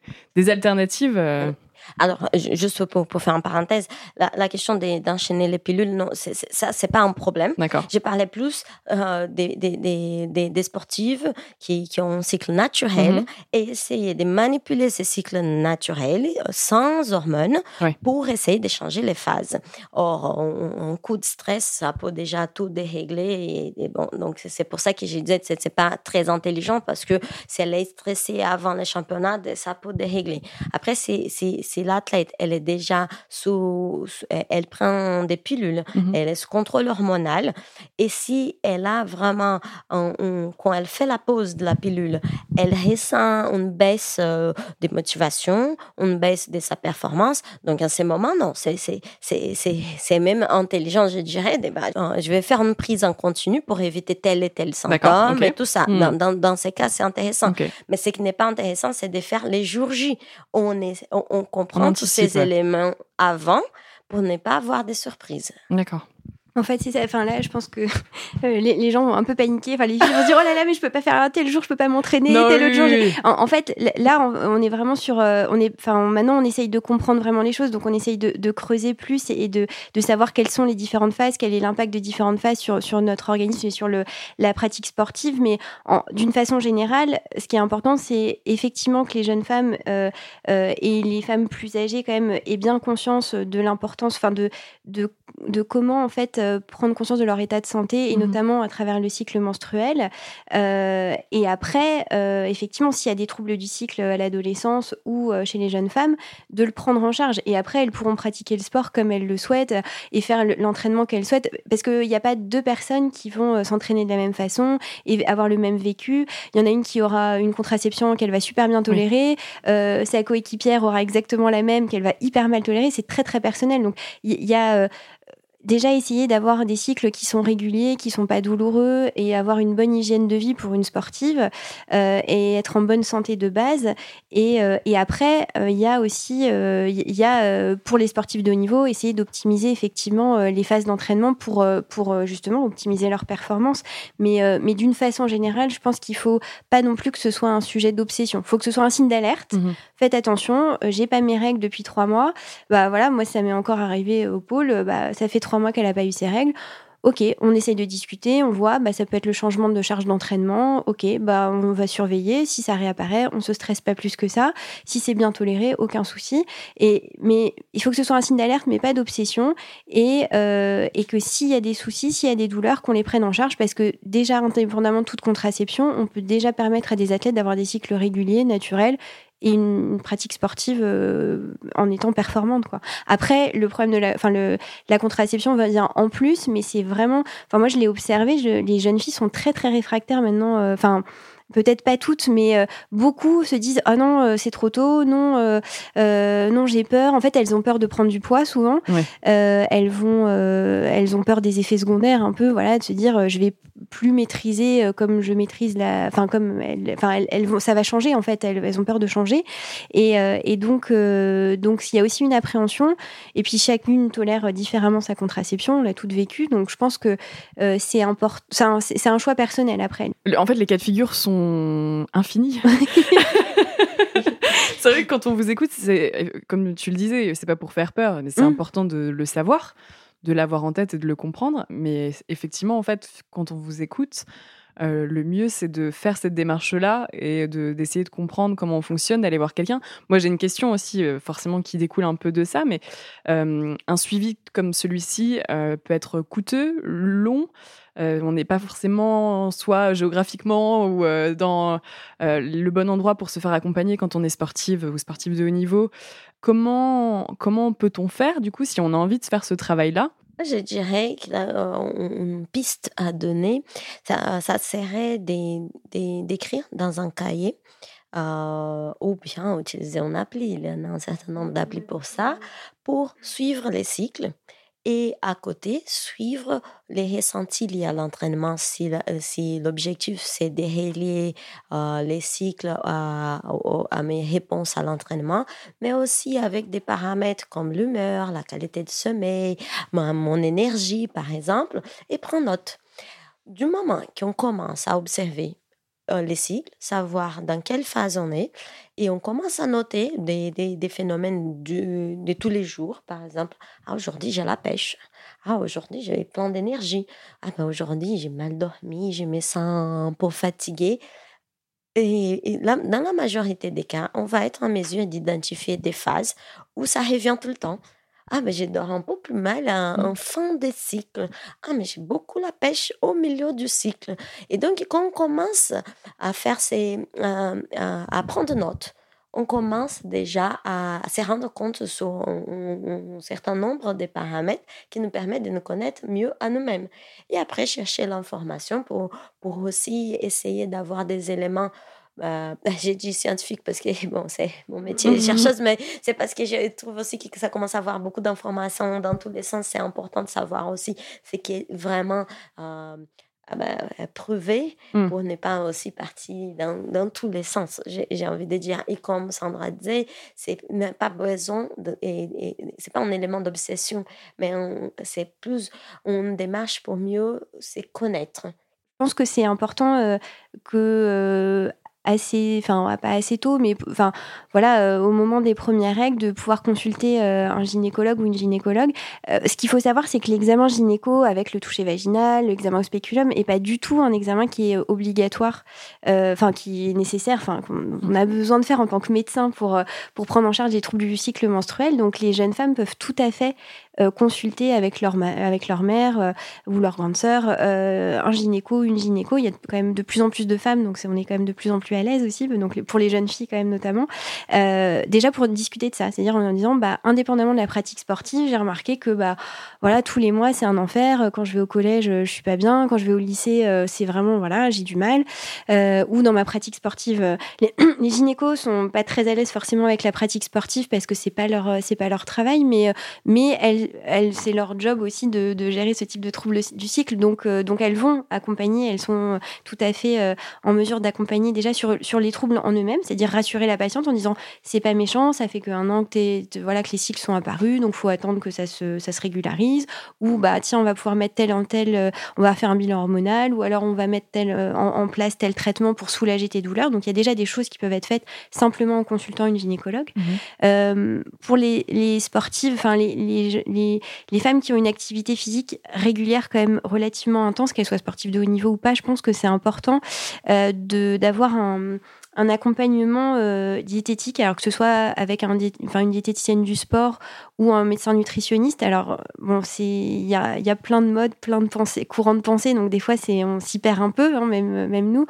alternatives. Euh, alors, juste pour, pour faire une parenthèse, la, question d'enchaîner les pilules, non, c'est, ça, c'est pas un problème. D'accord. Je parlais plus euh, des, des, des, des, sportives qui, qui ont un cycle naturel mhm. et essayer de manipuler ces cycles naturels euh, sans hormones pour essayer de changer les phases. Or, un coup de stress, ça peut déjà tout dérégler. Et, bon, donc, c'est pour ça que je disais que c'est, pas très intelligent parce que si elle est stressée avant les championnats, ça peut dérégler. Après, c'est si l'athlète, elle est déjà sous, elle prend des pilules, Mhm. elle est sous contrôle hormonal, et si elle a vraiment, un- un- quand elle fait la pause de la pilule, elle ressent une baisse euh, de motivation, une baisse de sa performance. Donc, à ce moment, non, c'est, c'est, c'est, c'est, c'est même intelligent, je dirais. de, bah, euh, je vais faire une prise en continu pour éviter tel et tel symptôme ok. et tout ça. Hmm. Dans, dans, dans ces cas, c'est intéressant. Ok. Mais ce qui n'est pas intéressant, c'est de faire les jours J. On, est, on, on comprend tous ces éléments avant pour ne pas avoir des surprises. D'accord. En fait, c'est ça. Enfin, là, je pense que euh, les, les gens vont un peu paniquer. Enfin, les filles vont se dire Oh là là, mais je peux pas faire un tel jour, je peux pas m'entraîner, tel oui, autre jour. oui. En, en fait, là, on, on est vraiment sur. euh, on est, enfin, maintenant, on essaye de comprendre vraiment les choses. Donc, on essaye de, de creuser plus et de, de savoir quelles sont les différentes phases, quel est l'impact de différentes phases sur, sur notre organisme et sur le, la pratique sportive. Mais d'une façon générale, ce qui est important, c'est effectivement que les jeunes femmes euh, euh, et les femmes plus âgées, quand même, aient bien conscience de l'importance, enfin, de, de, de comment, en fait, euh, prendre conscience de leur état de santé et Mhm. notamment à travers le cycle menstruel. Euh, et après, euh, effectivement, s'il y a des troubles du cycle à l'adolescence ou chez les jeunes femmes, de le prendre en charge. Et après, elles pourront pratiquer le sport comme elles le souhaitent et faire le- l'entraînement qu'elles souhaitent. Parce qu'il n'y a pas deux personnes qui vont s'entraîner de la même façon et avoir le même vécu. Il y en a une qui aura une contraception qu'elle va super bien tolérer. Euh, sa coéquipière aura exactement la même qu'elle va hyper mal tolérer. C'est très, très personnel. Donc, il y, y a... euh, déjà essayer d'avoir des cycles qui sont réguliers, qui sont pas douloureux et avoir une bonne hygiène de vie pour une sportive euh, et être en bonne santé de base. Et, euh, et après, euh, il y a aussi, il y a pour les sportifs de haut niveau, essayer d'optimiser effectivement les phases d'entraînement pour, pour justement optimiser leur performance. Mais, mais d'une façon générale, je pense qu'il faut pas non plus que ce soit un sujet d'obsession. Il faut que ce soit un signe d'alerte. Mhm. Faites attention, j'ai pas mes règles depuis trois mois. Bah voilà, moi ça m'est encore arrivé au pôle. Bah ça fait trois mois qu'elle a pas eu ses règles. Ok, on essaye de discuter, on voit, bah, ça peut être le changement de charge d'entraînement. Ok, bah, on va surveiller. Si ça réapparaît, on se stresse pas plus que ça. Si c'est bien toléré, aucun souci. Et, mais il faut que ce soit un signe d'alerte, mais pas d'obsession. Et, euh, et que s'il y a des soucis, s'il y a des douleurs, qu'on les prenne en charge. Parce que déjà, indépendamment de toute contraception, on peut déjà permettre à des athlètes d'avoir des cycles réguliers, naturels et une, une pratique sportive euh, en étant performante quoi. Après le problème de la enfin le la contraception va dire en plus mais c'est vraiment enfin moi je l'ai observé je- les jeunes filles sont très très réfractaires maintenant euh, enfin Peut-être pas toutes, mais euh, beaucoup se disent ah non euh, c'est trop tôt, non euh, euh, non j'ai peur. En fait elles ont peur de prendre du poids souvent. Ouais. Euh, elles vont euh, elles ont peur des effets secondaires un peu voilà de se dire je vais plus maîtriser comme je maîtrise la enfin comme elles, enfin elles, elles vont ça va changer en fait elles, elles ont peur de changer et, euh, et donc, euh, donc il y a aussi une appréhension. Et puis chacune tolère différemment sa contraception. On l'a toutes vécu. Donc je pense que euh, c'est important. C'est un, c'est un choix personnel après. En fait, les cas de figure sont infinis. c'est vrai que quand on vous écoute, c'est comme tu le disais, c'est pas pour faire peur, mais c'est Mm. important de le savoir, de l'avoir en tête et de le comprendre. Mais effectivement, en fait, quand on vous écoute, euh, le mieux c'est de faire cette démarche-là et de- d'essayer de comprendre comment on fonctionne, d'aller voir quelqu'un. Moi, j'ai une question aussi, euh, forcément, qui découle un peu de ça, mais euh, un suivi comme celui-ci peut être coûteux, long. On n'est pas forcément soit géographiquement ou dans le bon endroit pour se faire accompagner quand on est sportive ou sportif de haut niveau. Comment, comment peut-on faire du coup si on a envie de faire ce travail-là? Je dirais qu'une une piste à donner, ça, ça serait d'écrire dans un cahier euh, ou bien utiliser une appli. Il y en a un certain nombre d'applis pour ça, pour suivre les cycles et à côté suivre les ressentis liés à l'entraînement si, euh, l'objectif c'est de relier euh, les cycles à, au- à mes réponses à l'entraînement mais aussi avec des paramètres comme l'humeur, la qualité de sommeil, mon énergie par exemple et prendre note. Du moment qu'on commence à observer euh, les cycles, savoir dans quelle phase on est, et on commence à noter des, des, des phénomènes de tous les jours. Par exemple, ah, aujourd'hui j'ai la pêche. Ah, aujourd'hui j'ai plein d'énergie. Ah, ben aujourd'hui j'ai mal dormi, je me sens un peu fatiguée. Et, dans la majorité des cas, on va être en mesure d'identifier des phases où ça revient tout le temps. Ah, mais je dors un peu plus mal en, Mm. en fin de cycle. Ah, mais j'ai beaucoup la pêche au milieu du cycle. Et donc, quand on commence à faire ces, à, à- à prendre note, on commence déjà à, se rendre compte sur un, certain nombre de paramètres qui nous permettent de nous connaître mieux à nous-mêmes. Et après, chercher l'information pour, pour aussi essayer d'avoir des éléments bah, j'ai dit scientifique parce que bon, c'est mon métier de mmh chercheuse, mais c'est parce que je trouve aussi que ça commence à avoir beaucoup d'informations dans tous les sens. C'est important de savoir aussi ce qui est vraiment euh, ah bah, prouvé mmh. pour ne pas aussi partir dans, dans tous les sens. J'ai envie de dire, et comme Sandra disait, c'est pas besoin, de, et, c'est pas un élément d'obsession, mais c'est plus une démarche pour mieux se connaître. Je pense que c'est important euh, que euh, assez, enfin pas assez tôt, mais enfin voilà, euh, au moment des premières règles, de pouvoir consulter euh, un gynécologue ou une gynécologue. Euh, ce qu'il faut savoir, c'est que l'examen gynéco avec le toucher vaginal, l'examen au spéculum, est pas du tout un examen qui est obligatoire, enfin qui est nécessaire, enfin qu'on a besoin de faire en tant que médecin pour pour prendre en charge les troubles du cycle menstruel. Donc les jeunes femmes peuvent tout à fait euh, consulter avec leur, avec leur mère euh, ou leur grande sœur euh, un gynéco, une gynéco. Il y a quand même de plus en plus de femmes, donc on est quand même de plus en plus à l'aise aussi, donc pour les jeunes filles quand même notamment. déjà pour discuter de ça, c'est-à-dire en disant, bah, indépendamment de la pratique sportive, j'ai remarqué que bah, voilà, tous les mois c'est un enfer. Quand je vais au collège, je suis pas bien. Quand je vais au lycée, c'est vraiment voilà, j'ai du mal. ou dans ma pratique sportive, les, les gynécos sont pas très à l'aise forcément avec la pratique sportive parce que c'est pas pas leur travail, mais mais elles c'est leur job aussi de, gérer ce type de troubles du cycle. Donc, euh, donc elles vont accompagner, elles sont tout à fait euh, en mesure d'accompagner déjà sur, sur les troubles en eux-mêmes, c'est-à-dire rassurer la patiente en disant c'est pas méchant, ça fait qu'un an que, voilà, que les cycles sont apparus, donc faut attendre que ça se, ça se régularise. Ou bah tiens, on va pouvoir mettre tel en tel, euh, on va faire un bilan hormonal, ou alors on va mettre tel, en, place tel traitement pour soulager tes douleurs. Donc il y a déjà des choses qui peuvent être faites simplement en consultant une gynécologue. Mmh pour les, les sportives, enfin les, les les, femmes qui ont une activité physique régulière quand même relativement intense, qu'elles soient sportives de haut niveau ou pas, je pense que c'est important euh, d'avoir un, accompagnement euh, diététique, alors que ce soit avec un, enfin, une diététicienne du sport ou un médecin nutritionniste. Alors, bon, il y a, y a, plein de modes, plein de pensées, courants de pensée, donc des fois, on s'y perd un peu, hein, même, même nous.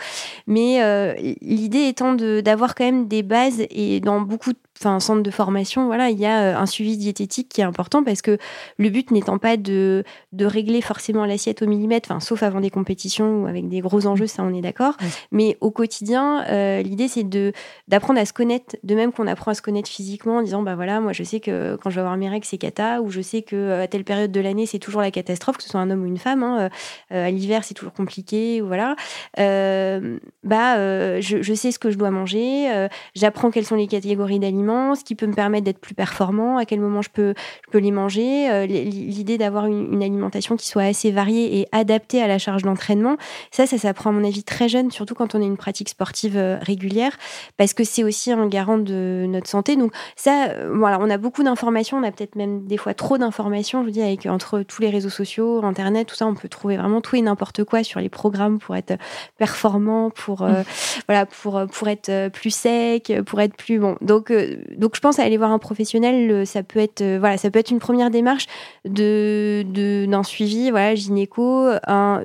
Mais euh, l'idée étant d'avoir quand même des bases et dans beaucoup de enfin centre de formation, voilà, il y a euh, un suivi diététique qui est important parce que le but n'étant pas de, de régler forcément l'assiette au millimètre, enfin sauf avant des compétitions ou avec des gros enjeux, ça on est d'accord. Mais au quotidien, euh, l'idée c'est de d'apprendre à se connaître, de même qu'on apprend à se connaître physiquement en disant bah voilà, moi je sais que quand je vais avoir mes règles c'est cata ou je sais que euh, à telle période de l'année c'est toujours la catastrophe, que ce soit un homme ou une femme. Hein, à l'hiver c'est toujours compliqué, ou voilà. bah je, je, sais ce que je dois manger, j'apprends quelles sont les catégories d'aliments ce qui peut me permettre d'être plus performant, à quel moment je peux, je peux les manger. Euh, l'idée d'avoir une, alimentation qui soit assez variée et adaptée à la charge d'entraînement, ça, ça s'apprend à mon avis très jeune, surtout quand on a une pratique sportive euh, régulière, parce que c'est aussi un garant de notre santé. Donc ça, euh, voilà, on a beaucoup d'informations, on a peut-être même des fois trop d'informations. Je vous dis, avec entre tous les réseaux sociaux, Internet, tout ça, on peut trouver vraiment tout et n'importe quoi sur les programmes pour être performant, pour mmh. voilà, pour pour être plus sec, pour être plus bon. Donc donc je pense à aller voir un professionnel, ça peut être euh, voilà, ça peut être une première démarche de d'un suivi, voilà, gynéco,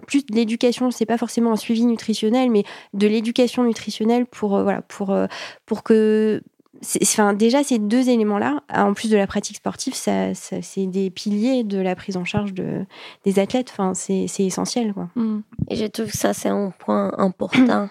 plus de l'éducation, c'est pas forcément un suivi nutritionnel, mais de l'éducation nutritionnelle pour euh, voilà, pour euh, pour que Enfin, déjà, ces deux éléments-là, en plus de la pratique sportive, ça, c'est des piliers de la prise en charge de, des athlètes. Enfin, c'est essentiel. Quoi. Mmh. Et je trouve que ça, c'est un point important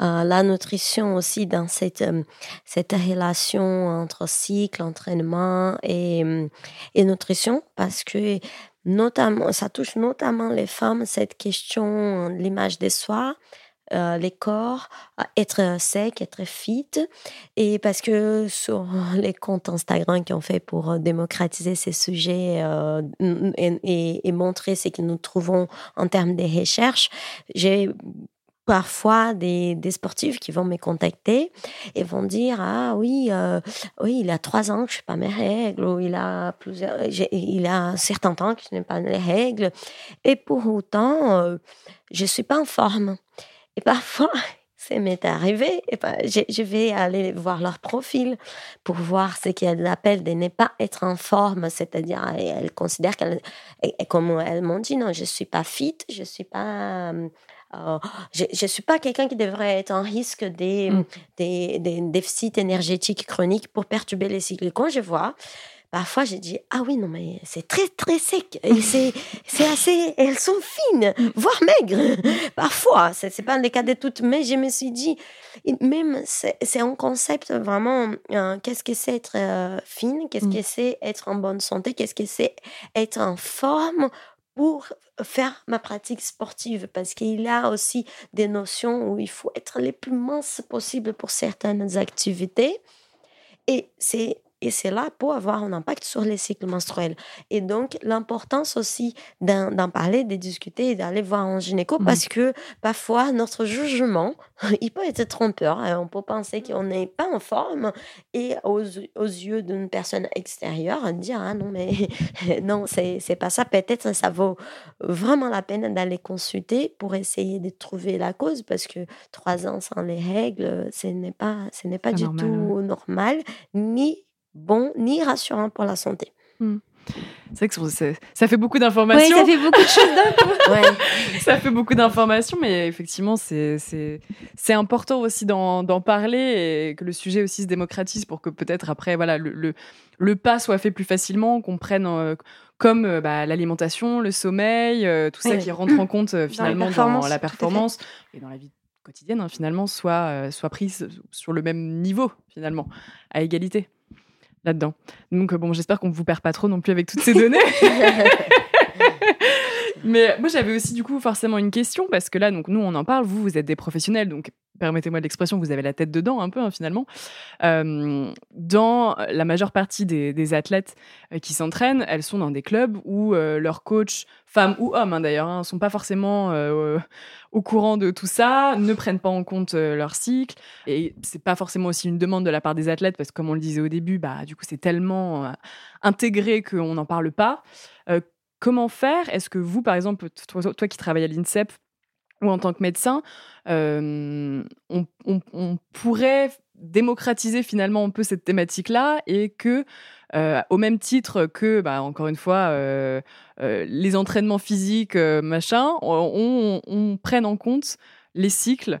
euh, la nutrition aussi dans cette, euh, cette relation entre cycle, entraînement et, euh, et nutrition parce que notamment, ça touche notamment les femmes, cette question, l'image de soi. Les corps, être sec, être fit. Et parce que sur les comptes Instagram qui ont fait pour démocratiser ces sujets euh, et, et, montrer ce que nous trouvons en termes de recherches, j'ai parfois des, des, sportifs qui vont me contacter et vont dire ah oui euh, oui il a trois ans que je n'ai pas mes règles ou il a plusieurs il a un certain temps que je n'ai pas les règles. Et pour autant euh, je suis pas en forme et parfois ça m'est arrivé et ben, je, vais aller voir leur profil pour voir ce qu'elles appellent de ne pas être en forme c'est-à-dire elles considèrent qu'elles comme elles m'ont dit non je suis pas fit je suis pas euh, je ne suis pas quelqu'un qui devrait être en risque des, Mm. des, des déficits énergétiques chroniques pour perturber les cycles. Quand je vois, parfois j'ai dit ah oui non mais c'est très très sec et c'est c'est assez elles sont fines voire maigres parfois c'est c'est pas le cas de toutes mais je me suis dit même c'est c'est un concept vraiment euh, qu'est-ce que c'est être euh, fine? Qu'est-ce Mm. que c'est être en bonne santé? Qu'est-ce que c'est être en forme pour faire ma pratique sportive parce qu'il y a aussi des notions où il faut être les plus minces possible pour certaines activités. Et c'est et c'est là pour avoir un impact sur les cycles menstruels. Et donc, l'importance aussi d'en parler, de discuter et d'aller voir un gynéco Mhm. parce que parfois, notre jugement, il peut être trompeur. hein. On peut penser qu'on n'est pas en forme et aux, aux yeux d'une personne extérieure, dire Ah non, mais non, c'est c'est pas ça. Peut-être ça vaut vraiment la peine d'aller consulter pour essayer de trouver la cause parce que trois ans sans les règles, ce n'est pas, ce n'est pas Pas du normal, tout normal, ni bon, ni rassurant pour la santé. C'est vrai que ça fait beaucoup d'informations. ça fait beaucoup de choses d'un coup. Ouais. ça fait beaucoup d'informations, mais effectivement, c'est important aussi d'en parler et que le sujet aussi se démocratise pour que peut-être après, voilà, le, le, le pas soit fait plus facilement, qu'on prenne euh, comme euh, bah, l'alimentation, le sommeil, euh, tout ça qui rentre en compte euh, finalement dans, la performance et dans la vie quotidienne, hein, finalement, soit, euh, soit prise sur le même niveau, finalement, à égalité là-dedans. Donc, euh, bon, j'espère qu'on ne vous perd pas trop non plus avec toutes ces données. Mais moi, j'avais aussi du coup forcément une question parce que là, donc nous, on en parle. Vous, vous êtes des professionnels, donc permettez-moi l'expression, vous avez la tête dedans un peu hein, finalement. Euh, dans la majeure partie des, athlètes euh, qui s'entraînent, elles sont dans des clubs où euh, leurs coachs, femmes ou hommes hein, d'ailleurs, ne sont pas forcément au courant de tout ça, ne prennent pas en compte leur cycle. Et c'est pas forcément aussi une demande de la part des athlètes parce que comme on le disait au début, bah du coup c'est tellement intégré qu'on n'en parle pas. Comment faire? Est-ce que vous, par exemple, toi, qui travailles à l'INSEP ou en tant que médecin, on, pourrait démocratiser finalement un peu cette thématique-là et que, au même titre que, bah, encore une fois, les entraînements physiques, machin, on, prenne en compte les cycles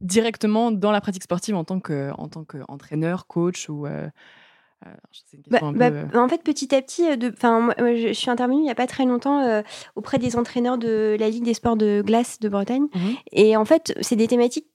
directement dans la pratique sportive en tant que en tant qu'entraîneur, coach ou une Bah, bah, peu, euh, en fait, petit à petit, euh, de, moi, je, je suis intervenue il n'y a pas très longtemps euh, auprès des entraîneurs de la Ligue des sports de glace de Bretagne. Mhm. Et en fait, c'est des thématiques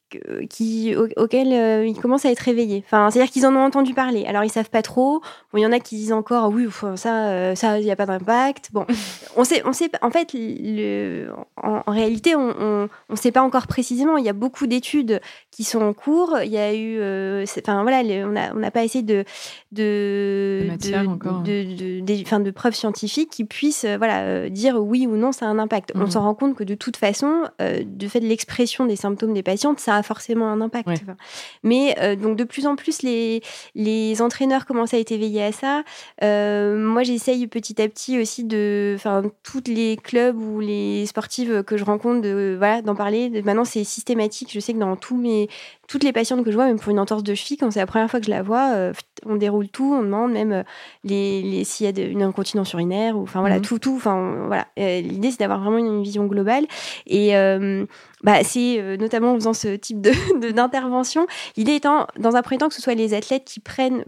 qui, au- auxquelles euh, ils commencent à être réveillés. Enfin, c'est-à-dire qu'ils en ont entendu parler. Alors, ils savent pas trop. Bon, il y en a qui disent encore, ah oui, enfin, ça, euh, ça, il n'y a pas d'impact. Bon, on sait, on sait. En fait, le, en, en réalité, on, on, on sait pas encore précisément. Il y a beaucoup d'études qui sont en cours. Il y a eu, euh, enfin voilà, le- on a, on n'a pas essayé de de De encore. de, de, des- enfin, de preuves scientifiques qui puissent euh, voilà euh, dire oui ou non ça a un impact. On Mhm. s'en rend compte que de toute façon, euh, de fait de l'expression des symptômes des patientes, ça forcément un impact. Ouais. Enfin, Mais euh, donc de plus en plus les les entraîneurs commencent à être éveillés à ça. Euh, moi, j'essaye petit à petit aussi de, enfin, toutes les clubs ou les sportives que je rencontre, de, voilà, d'en parler. Maintenant, c'est systématique. Je sais que dans tous mes, toutes les patientes que je vois, même pour une entorse de cheville, quand c'est la première fois que je la vois, euh, on déroule tout, on demande même euh, les, les, s'il y a de- une incontinence urinaire, ou enfin voilà, Mhm. tout, tout. Enfin voilà. Euh, L'idée, c'est d'avoir vraiment une vision globale. Et euh, bah, c'est euh, notamment en faisant ce type de, de- d'intervention. L'idée étant, dans un premier temps, que ce soit les athlètes qui prennent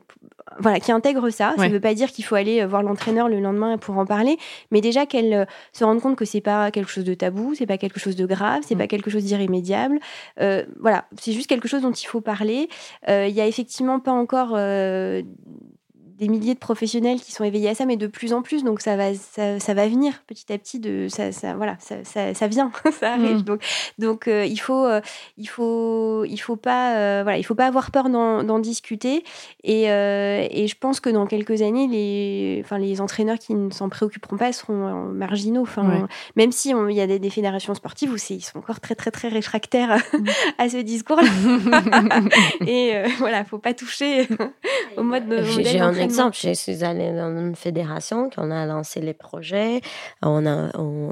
voilà, qui intègrent ça. Ça ne veut pas dire qu'il faut aller euh, voir l'entraîneur le lendemain pour en parler, mais déjà qu'elles euh, se rendent compte que c'est pas quelque chose de tabou, c'est pas quelque chose de grave, c'est Mm. pas quelque chose d'irrémédiable. Euh, voilà, c'est juste quelque chose dont il faut parler. Euh, Il y a effectivement pas encore euh, des milliers de professionnels qui sont éveillés à ça, mais de plus en plus. Donc ça va, ça, ça va venir petit à petit. De ça, ça voilà, ça, ça, ça vient, ça arrive. Mm. Donc, donc euh, il faut, euh, il faut, il faut pas, euh, voilà, il faut pas avoir peur d'en discuter. Et, euh, et je pense que dans quelques années, les, enfin, les entraîneurs qui ne s'en préoccuperont pas seront euh, marginaux. Enfin, Ouais. même si il y a des, des fédérations sportives où ils sont encore très très très réfractaires Mm. à ce discours. et euh, voilà, faut pas toucher au mode. J'ai un. Exemple, je suis allée dans une fédération, qu'on a lancé les projets, on a,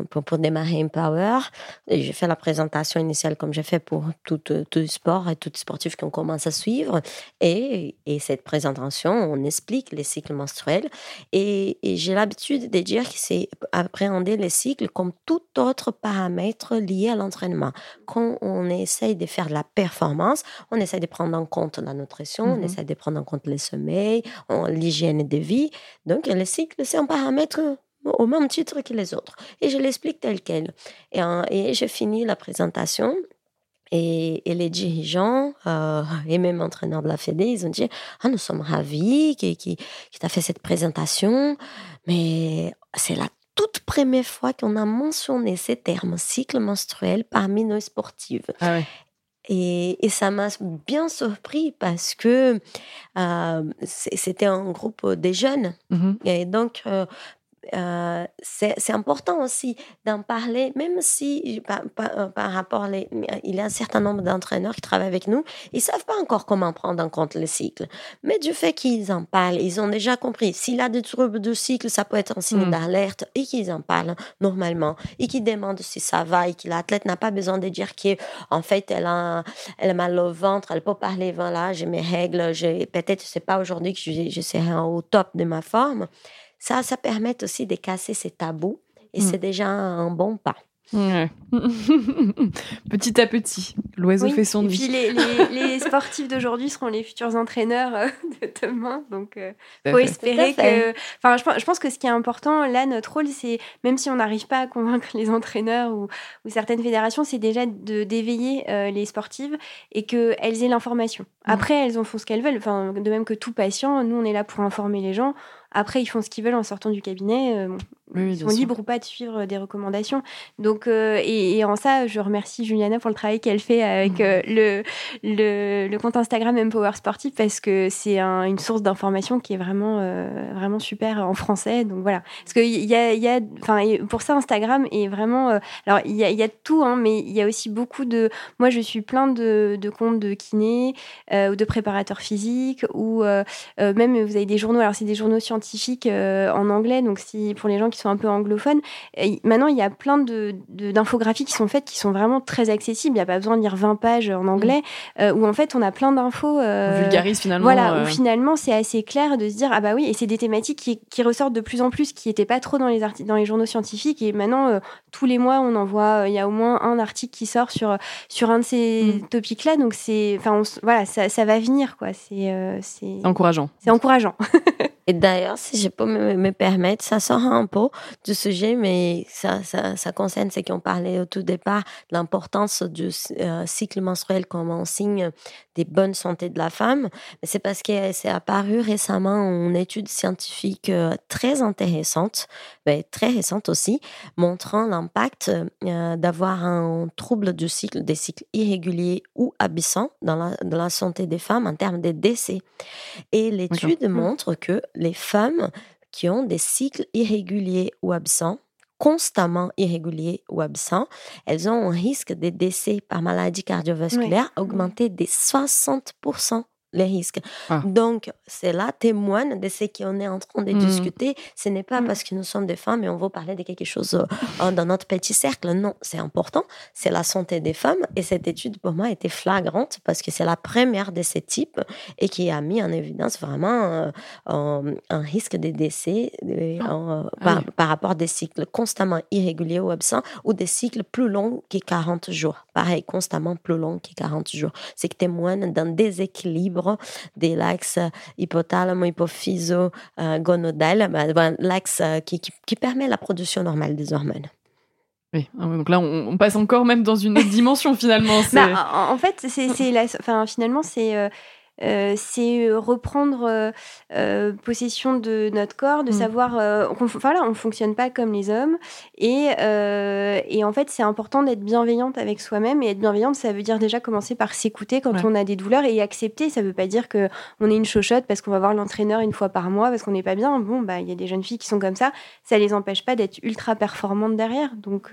pour, démarrer Empower, j'ai fait la présentation initiale comme j'ai fait pour tout, tout sport et tout sportif qu'on commence à suivre. Et, et, cette présentation, on explique les cycles menstruels. Et, et j'ai l'habitude de dire que c'est appréhender les cycles comme tout autre paramètre lié à l'entraînement. Quand on essaye de faire de la performance, on essaie de prendre en compte la nutrition, on mmh essaie de prendre en compte le sommeil, l'hygiène de vie. Donc, le cycle, c'est un paramètre au même titre que les autres. Et je l'explique tel quel. Et, je finis la présentation. Et, les dirigeants euh, et même entraîneurs de la Fédé, ils ont dit Ah, nous sommes ravis qui, qui fait cette présentation, mais c'est la toute première fois qu'on a mentionné ces termes cycle menstruel parmi nos sportives. Ah et, et, ça m'a bien surpris parce que euh, c'était un groupe de jeunes. Mmh et donc, euh, euh, c'est important aussi d'en parler, même si par, euh, rapport, les, il y a un certain nombre d'entraîneurs qui travaillent avec nous, ils savent pas encore comment prendre en compte le cycle. Mais du fait qu'ils en parlent, ils ont déjà compris. S'il a des troubles de cycle, ça peut être un signe mmh. d'alerte et qu'ils en parlent normalement et qu'ils demandent si ça va et que l'athlète n'a pas besoin de dire qu'en fait elle a, elle a mal au ventre, elle peut parler, voilà, j'ai mes règles, peut-être c'est pas aujourd'hui que je, je serai au top de ma forme. Ça, ça permet aussi de casser ces tabous et mm. c'est déjà un bon pas. petit à petit, l'oiseau fait son vie. Et puis les, sportifs d'aujourd'hui seront les futurs entraîneurs euh, de demain. Donc, il euh, faut espérer que. Enfin, je, pense que ce qui est important, là, notre rôle, c'est, même si on n'arrive pas à convaincre les entraîneurs ou, certaines fédérations, c'est déjà de d'éveiller euh, les sportives et qu'elles aient l'information. Mm. Après, elles en font ce qu'elles veulent. Enfin, de même que tout patient, nous, on est là pour informer les gens. Après, ils font ce qu'ils veulent en sortant du cabinet ils sont libres ou pas de suivre des recommandations. Donc, euh, et, en ça, je remercie Juliana pour le travail qu'elle fait avec euh, le, le, le, compte Instagram Empower Sportif parce que c'est une source d'information qui est vraiment, euh, vraiment super en français. Donc voilà. Parce que y a, y a, pour ça, Instagram est vraiment. alors, il y a, y a, tout, hein, mais il y a aussi beaucoup de. Moi, je suis plein de, de comptes de kinés ou de préparateurs physiques ou même vous avez des journaux. Alors, c'est des journaux scientifiques en anglais. Donc, si pour les gens qui sont un peu anglophones. Et maintenant, il y a plein de, d'infographies qui sont faites qui sont vraiment très accessibles. Il n'y a pas besoin de lire 20 pages en anglais, euh, où en fait, on a plein d'infos. Euh, vulgarise finalement. Voilà, où euh. finalement, c'est assez clair de se dire, ah bah oui, et c'est des thématiques qui, qui, ressortent de plus en plus, qui n'étaient pas trop dans les, dans les journaux scientifiques. Et maintenant, tous les mois, on en voit, il y a au moins un article qui sort sur, sur un de ces mm. topics-là. Donc, c'est, enfin, voilà, ça, ça, va venir, quoi. C'est, c'est encourageant. C'est encourageant. Et d'ailleurs, si je peux me, permettre, ça sort un peu du sujet, mais ça, ça, ça concerne ce qu'on parlait au tout départ, l'importance du euh, cycle menstruel comme un signe des bonnes santé de la femme. C'est parce que c'est apparu récemment une étude scientifique euh, très intéressante, mais très récente aussi, montrant l'impact euh, d'avoir un trouble du cycle, des cycles irréguliers ou abyssants dans la, dans la santé des femmes en termes de décès. Et l'étude mmh. montre que les femmes qui ont des cycles irréguliers ou absents, constamment irréguliers ou absents, elles ont un risque de décès par maladie cardiovasculaire augmenté de 60% les risques. Ah. Donc, cela témoigne de ce qu'on est en train de mmh. discuter. Ce n'est pas mmh. parce que nous sommes des femmes et on veut parler de quelque chose euh, dans notre petit cercle. Non, c'est important. C'est la santé des femmes. Et cette étude, pour moi, était flagrante parce que c'est la première de ce type et qui a mis en évidence vraiment euh, un, risque de décès euh, ah. par, rapport à des cycles constamment irréguliers ou absents ou des cycles plus longs que 40 jours. Pareil, constamment plus longs que 40 jours. C'est qui témoigne d'un déséquilibre des l'axe hypothalamo hypophyso euh, gonodal, bah, bah, l'axe euh, qui, qui, permet la production normale des hormones. Oui, ah donc là, on, passe encore même dans une autre dimension finalement. Bah, en fait, c'est, finalement, c'est euh, euh, c'est euh, reprendre euh, possession de notre corps, de mm. savoir, voilà, on fonctionne pas comme les hommes, et, et en fait c'est important d'être bienveillante avec soi-même, et être bienveillante ça veut dire déjà commencer par s'écouter quand on a des douleurs et accepter, ça veut pas dire que on est une chochotte parce qu'on va voir l'entraîneur une fois par mois parce qu'on n'est pas bien, bon bah il y a des jeunes filles qui sont comme ça, ça les empêche pas d'être ultra performantes derrière, donc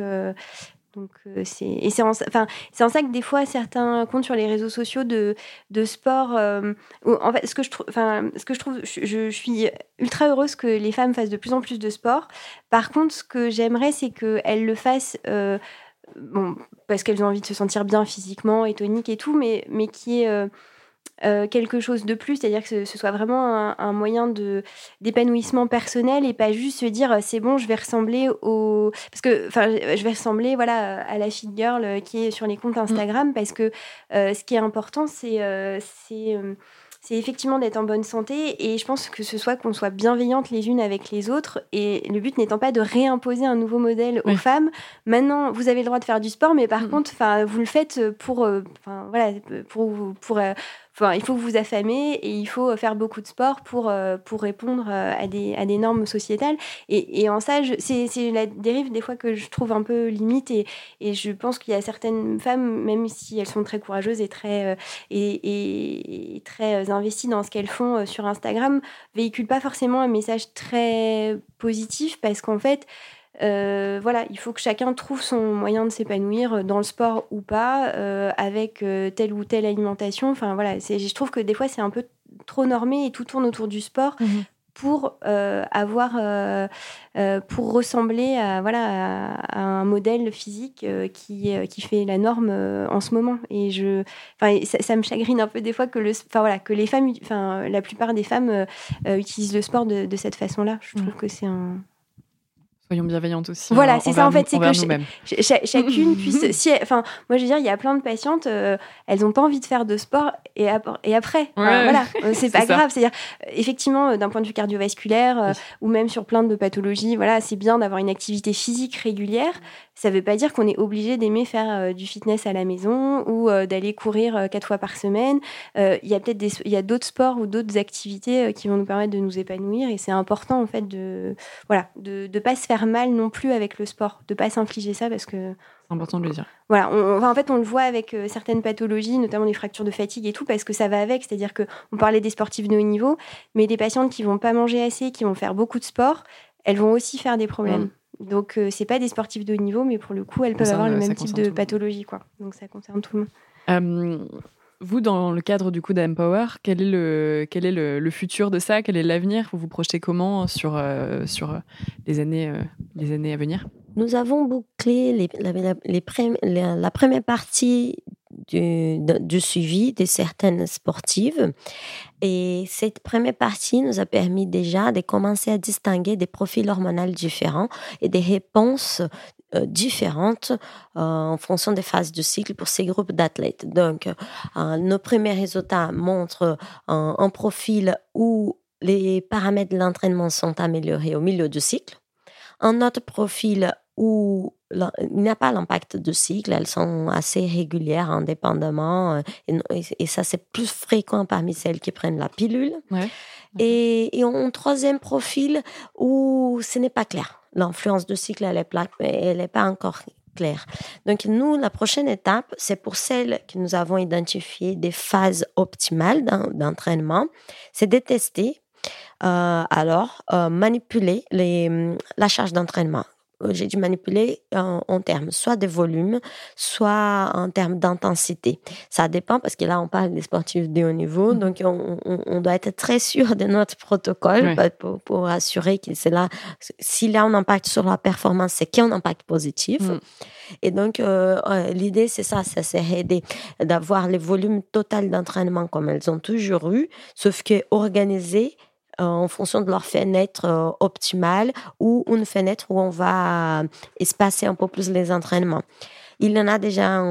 Donc c'est et c'est en, enfin, en ça que des fois certains comptes sur les réseaux sociaux de, de sport. en fait, ce que je trouve, enfin, ce que je trouve, je, suis ultra heureuse que les femmes fassent de plus en plus de sport. Par contre, ce que j'aimerais, c'est qu'elles le fassent bon, parce qu'elles ont envie de se sentir bien physiquement et tonique et tout, mais, mais qui est euh, euh, quelque chose de plus, c'est-à-dire que ce, soit vraiment un, moyen de d'épanouissement personnel et pas juste se dire c'est bon, je vais ressembler au parce que enfin je vais ressembler voilà à la fit girl qui est sur les comptes mmh. Instagram parce que euh, ce qui est important c'est c'est c'est effectivement d'être en bonne santé et je pense que ce soit qu'on soit bienveillantes les unes avec les autres et le but n'étant pas de réimposer un nouveau modèle aux femmes. Maintenant, vous avez le droit de faire du sport, mais par mm. contre, enfin, vous le faites pour, euh, enfin voilà, pour pour euh, Enfin, il faut vous affamer et il faut faire beaucoup de sport pour, euh, pour répondre à des, à des normes sociétales. Et, et en ça, c'est la dérive des fois que je trouve un peu limite. Et, et je pense qu'il y a certaines femmes, même si elles sont très courageuses et très, et, et, très investies dans ce qu'elles font sur Instagram, véhiculent pas forcément un message très positif parce qu'en fait, euh, voilà, il faut que chacun trouve son moyen de s'épanouir euh, dans le sport ou pas, euh, avec telle ou telle alimentation. Enfin voilà, je trouve que des fois c'est un peu trop normé et tout tourne autour du sport. Mhm. pour avoir pour ressembler à voilà à, un modèle physique qui qui fait la norme en ce moment et je enfin ça, me chagrine un peu des fois que le enfin voilà que les femmes enfin la plupart des femmes utilisent le sport de, de cette façon là je trouve que c'est un Soyons bienveillantes aussi. Voilà, c'est ça en fait, c'est que chacune puisse. Si, enfin, moi je veux dire, il y a plein de patientes, euh, elles n'ont pas envie de faire de sport et, et après. voilà, euh, c'est pas grave. C'est-à-dire, euh, effectivement, d'un point de vue cardiovasculaire ou même sur plein de pathologies, voilà, c'est bien d'avoir une activité physique régulière. Ça ne veut pas dire qu'on est obligé d'aimer faire du fitness à la maison ou d'aller courir quatre fois par semaine. Il y a peut-être des, il y a d'autres sports ou d'autres activités qui vont nous permettre de nous épanouir et c'est important en fait de, voilà, de ne pas se faire mal non plus avec le sport, de pas s'infliger ça parce que. C'est important de le dire. Voilà, on, en fait, on le voit avec euh, certaines pathologies, notamment des fractures de fatigue et tout, parce que ça va avec. C'est-à-dire que on parlait des sportifs de haut niveau, mais des patientes qui vont pas manger assez, qui vont faire beaucoup de sport, elles vont aussi faire des problèmes. Mm. Donc, euh, c'est pas des sportifs de haut niveau, mais pour le coup, elles peuvent avoir le même type de pathologie, quoi. Donc, ça concerne tout le monde. Euh, vous, dans le cadre du coup d'Empower, quel est le quel est le, futur de ça? Quel est l'avenir? Vous vous projetez comment sur euh, sur les années euh, les années à venir? Nous avons bouclé la première partie du, du, suivi de certaines sportives. Et cette première partie nous a permis déjà de commencer à distinguer des profils hormonaux différents et des réponses euh, différentes euh, en fonction des phases du cycle pour ces groupes d'athlètes. Donc, euh, nos premiers résultats montrent un profil où les paramètres de l'entraînement sont améliorés au milieu du cycle. Un autre profil où il n'y a pas l'impact de cycle, elles sont assez régulières indépendamment et, ça c'est plus fréquent parmi celles qui prennent la pilule. Et, et un troisième profil où ce n'est pas clair l'influence du cycle, elle elle n'est pas encore claire. Donc, nous, la prochaine étape, c'est pour celles que nous avons identifiées des phases optimales d'entraînement, c'est de tester, euh, alors, euh, manipuler les, la charge d'entraînement. Euh, j'ai dû manipuler en, termes soit de volume, soit en termes d'intensité. Ça dépend parce que là, on parle des sportifs de haut niveau, mmh. donc on, doit être très sûr de notre protocole pour, assurer que c'est là, s'il y a un impact sur la performance, c'est qu'il y a un impact positif. Mmh. Et donc, euh, euh, l'idée, c'est ça, ça serait d'avoir les volumes total d'entraînement comme elles ont toujours eu, sauf que organisé euh, en fonction de leur fenêtre euh, optimale ou une fenêtre où on va espacer un peu plus les entraînements. Il y en a déjà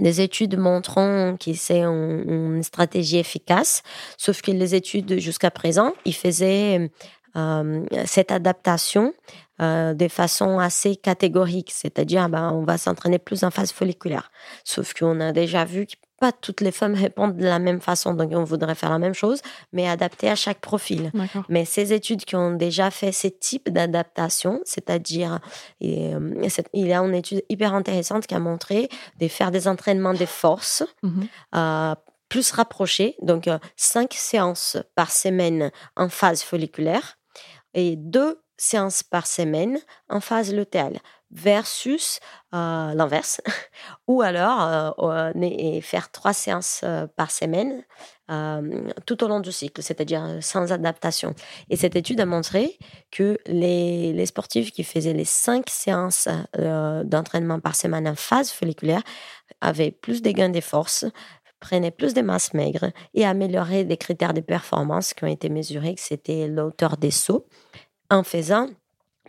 des études montrant que c'est une stratégie efficace, sauf que les études jusqu'à présent, ils faisaient euh, cette adaptation de façon assez catégorique, c'est-à-dire ben, on va s'entraîner plus en phase folliculaire. Sauf qu'on a déjà vu pas toutes les femmes répondent de la même façon, donc on voudrait faire la même chose, mais adapté à chaque profil. Mais ces études qui ont déjà fait ce type d'adaptation, c'est-à-dire, euh, il y a une étude hyper intéressante qui a montré de faire des entraînements des forces. Mhm. Euh, plus rapprochés, donc euh, cinq séances par semaine en phase folliculaire et deux séances par semaine en phase lutéale versus euh, l'inverse, ou alors euh, faire trois séances euh, par semaine tout au long du cycle, c'est-à-dire sans adaptation. Et cette étude a montré que les, les sportifs qui faisaient les cinq séances d'entraînement par semaine en phase folliculaire avaient plus de gains de force, prenaient plus de masse maigre et amélioraient des critères de performance qui ont été mesurés, que c'était l'auteur des sauts, en faisant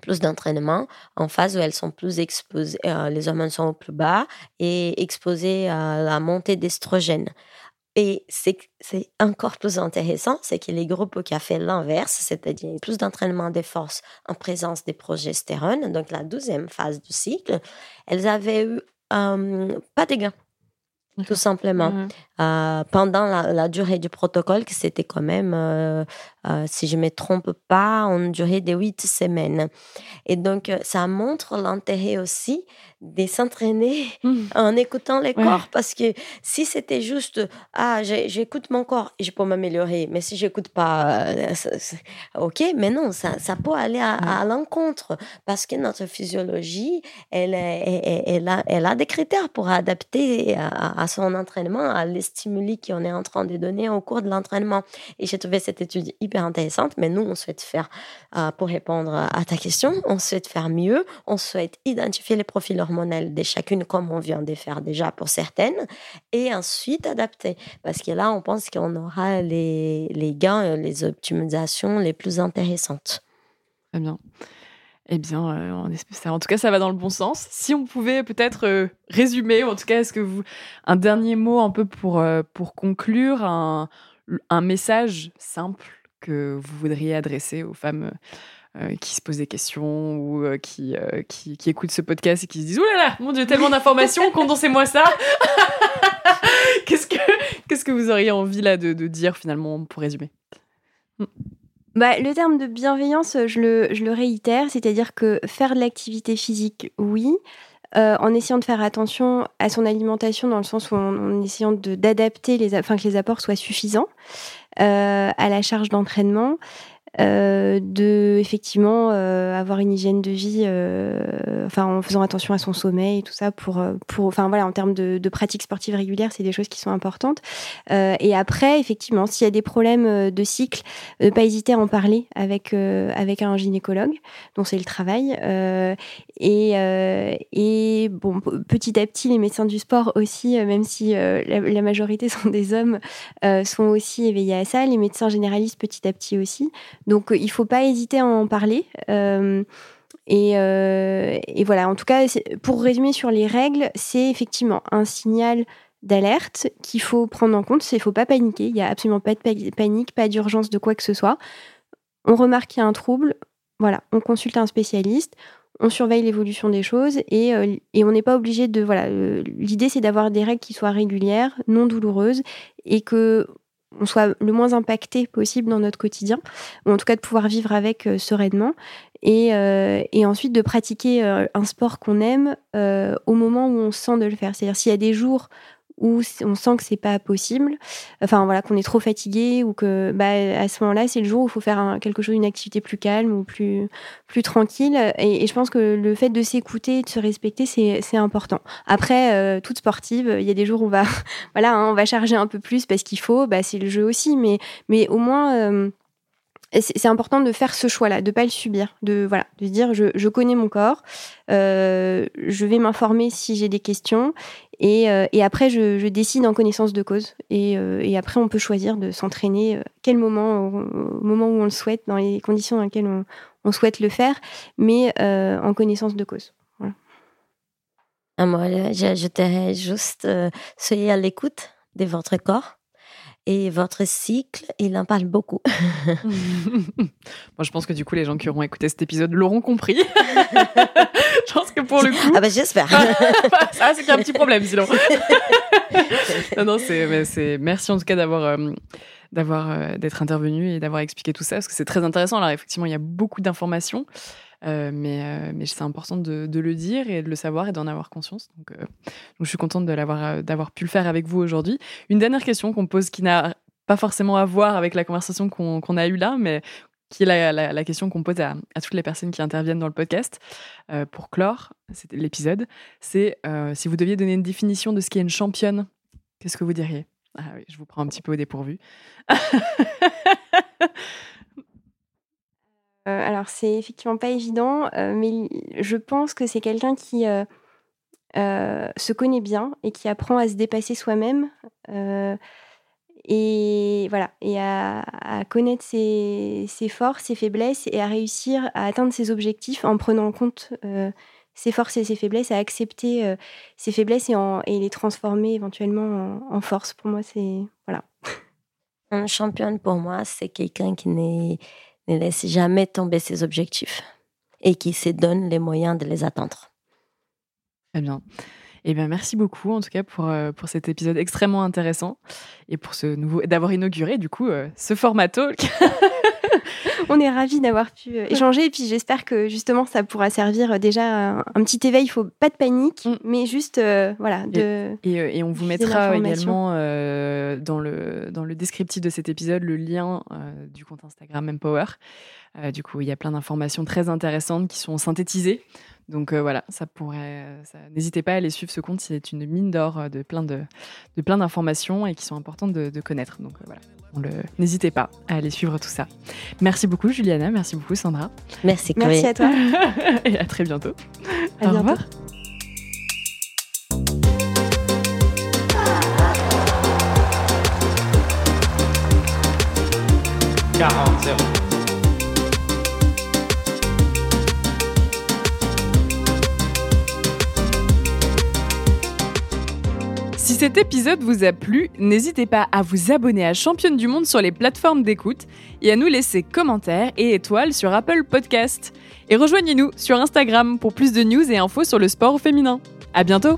plus d'entraînement en phase où elles sont plus exposées, euh, les hormones sont au plus bas et exposées à la montée d'estrogène. Et c'est encore plus intéressant, c'est que les groupes qui ont fait l'inverse, c'est-à-dire plus d'entraînement des forces en présence des progestérone, donc la deuxième phase du cycle, elles avaient eu euh, pas de gains tout simplement. Mmh. Euh, pendant la, durée du protocole, que c'était quand même, euh, euh, si je ne me trompe pas, une durée de huit semaines. Et donc, ça montre l'intérêt aussi de s'entraîner mmh. en écoutant les corps. Parce que si c'était juste, ah, j'écoute mon corps et je peux m'améliorer, mais si j'écoute pas, ok, mais non, ça, ça peut aller à, l'encontre. Parce que notre physiologie, elle, elle, elle, a, elle a des critères pour adapter à à son entraînement, à les stimuli qu'on est en train de donner au cours de l'entraînement. Et j'ai trouvé cette étude hyper intéressante, mais nous, on souhaite faire, euh, pour répondre à ta question, on souhaite faire mieux, on souhaite identifier les profils hormonaux de chacune, comme on vient de faire déjà pour certaines, et ensuite adapter. Parce que là, on pense qu'on aura les, les gains, les optimisations les plus intéressantes. Très bien. Eh bien, euh, en tout cas, ça va dans le bon sens. Si on pouvait peut-être euh, résumer, en tout cas, est-ce que vous un dernier mot un peu pour euh, pour conclure un, un message simple que vous voudriez adresser aux femmes qui se posent des questions ou qui, qui, écoutent ce podcast et qui se disent oh là là, mon dieu, tellement d'informations, condensez-moi ça. qu'est-ce que que vous auriez envie là de dire finalement pour résumer? Bah, le terme de bienveillance, je le, réitère, c'est-à-dire que faire de l'activité physique, oui, euh, en essayant de faire attention à son alimentation dans le sens où en, essayant d'adapter les, enfin que les apports soient suffisants euh, à la charge d'entraînement. Euh, de effectivement euh, avoir une hygiène de vie, euh, enfin en faisant attention à son sommeil et tout ça pour pour enfin voilà en termes de, de pratiques sportives régulières, c'est des choses qui sont importantes. et après effectivement, s'il y a des problèmes de cycle, ne pas hésiter à en parler avec avec un gynécologue, dont c'est le travail. et et bon petit à petit, les médecins du sport aussi, même si la, la, majorité sont des hommes, sont aussi éveillés à ça. Les médecins généralistes petit à petit aussi. Donc il faut pas hésiter à en parler. Euh, euh, et, voilà, en tout cas, pour résumer sur les règles, c'est effectivement un signal d'alerte qu'il faut prendre en compte. Il ne faut pas paniquer. Il n'y a absolument pas de panique, pas d'urgence de quoi que ce soit. On remarque qu'il y a un trouble. Voilà, on consulte un spécialiste. On surveille l'évolution des choses et, euh, et on n'est pas obligé de. Voilà, l'idée c'est d'avoir des règles qui soient régulières, non douloureuses et que on soit le moins impacté possible dans notre quotidien, ou en tout cas de pouvoir vivre avec euh, sereinement, et, euh, et, ensuite de pratiquer euh, un sport qu'on aime au moment où on sent de le faire. C'est-à-dire s'il y a des jours où on sent que c'est pas possible, enfin voilà, qu'on est trop fatigué ou que bah, à ce moment-là, c'est le jour où il faut faire quelque chose, une activité plus calme ou plus, plus tranquille. Et, je pense que le fait de s'écouter, de se respecter, c'est important. Après, euh, toute sportive, il y a des jours où on va, voilà, hein, on va charger un peu plus parce qu'il faut, bah, c'est le jeu aussi, mais, mais au moins. Euh, c'est important de faire ce choix-là, de pas le subir, de voilà, de dire je, connais mon corps, euh, je vais m'informer si j'ai des questions et, euh, et après je, décide en connaissance de cause et, euh, et après on peut choisir de s'entraîner euh, quel moment au, moment où on le souhaite dans les conditions dans lesquelles on, souhaite le faire, mais en connaissance de cause. Voilà. Ah, moi, j'ajouterais juste soyez à l'écoute de votre corps et votre cycle, il en parle beaucoup. Moi, je pense que du coup, les gens qui auront écouté cet épisode l'auront compris. je pense que pour le coup. Ah, bah, j'espère. ah, c'est qu'il y a un petit problème, sinon. non, non, c'est. Merci en tout cas d'avoir. Euh, d'avoir euh, d'être intervenu et d'avoir expliqué tout ça parce que c'est très intéressant alors effectivement il y a beaucoup d'informations mais, euh, mais c'est important de, le dire et de le savoir et d'en avoir conscience. Donc, euh, je suis contente d'avoir pu le faire avec vous aujourd'hui. Une dernière question qu'on pose qui n'a pas forcément à voir avec la conversation qu'on, a eue là, mais qui est la, question qu'on pose à, toutes les personnes qui interviennent dans le podcast. Euh, pour clore l'épisode, c'est euh, si vous deviez donner une définition de ce qu'est une championne, qu'est-ce que vous diriez? Ah je vous prends un petit peu au dépourvu. Euh, alors, c'est effectivement pas évident, mais je pense que c'est quelqu'un qui se connaît bien et qui apprend à se dépasser soi-même et voilà et à, connaître ses, forces, ses faiblesses et à réussir à atteindre ses objectifs en prenant en compte euh, ses forces et ses faiblesses, à accepter euh, ses faiblesses et, en, les transformer éventuellement en, force. Pour moi, c'est voilà. Un championne pour moi, c'est quelqu'un qui ne laisse jamais tomber ses objectifs et qui se donne les moyens de les atteindre. Très bien. Eh bien, merci beaucoup en tout cas pour, euh, pour cet épisode extrêmement intéressant et pour ce nouveau d'avoir inauguré du coup euh, ce format talk. On est ravis d'avoir pu euh, échanger et puis j'espère que justement ça pourra servir déjà un, petit éveil. Il faut pas de panique, mm. mais juste voilà. De, et, et, on vous mettra également dans le dans le descriptif de cet épisode le lien du compte Instagram Empower. du coup, il y a plein d'informations très intéressantes qui sont synthétisées donc euh, voilà, ça pourrait. N'hésitez pas à aller suivre ce compte, c'est une mine d'or euh, de plein de, de plein d'informations et qui sont importantes de, connaître. Donc euh, voilà, n'hésitez pas à aller suivre tout ça. Merci beaucoup Juliana, merci beaucoup Sandra. Merci Merci à toi. et à très bientôt. À Au bientôt. revoir. Si cet épisode vous a plu, n'hésitez pas à vous abonner à Championne du Monde sur les plateformes d'écoute et à nous laisser commentaires et étoiles sur Apple Podcast. Et rejoignez-nous sur Instagram pour plus de news et infos sur le sport féminin. À bientôt!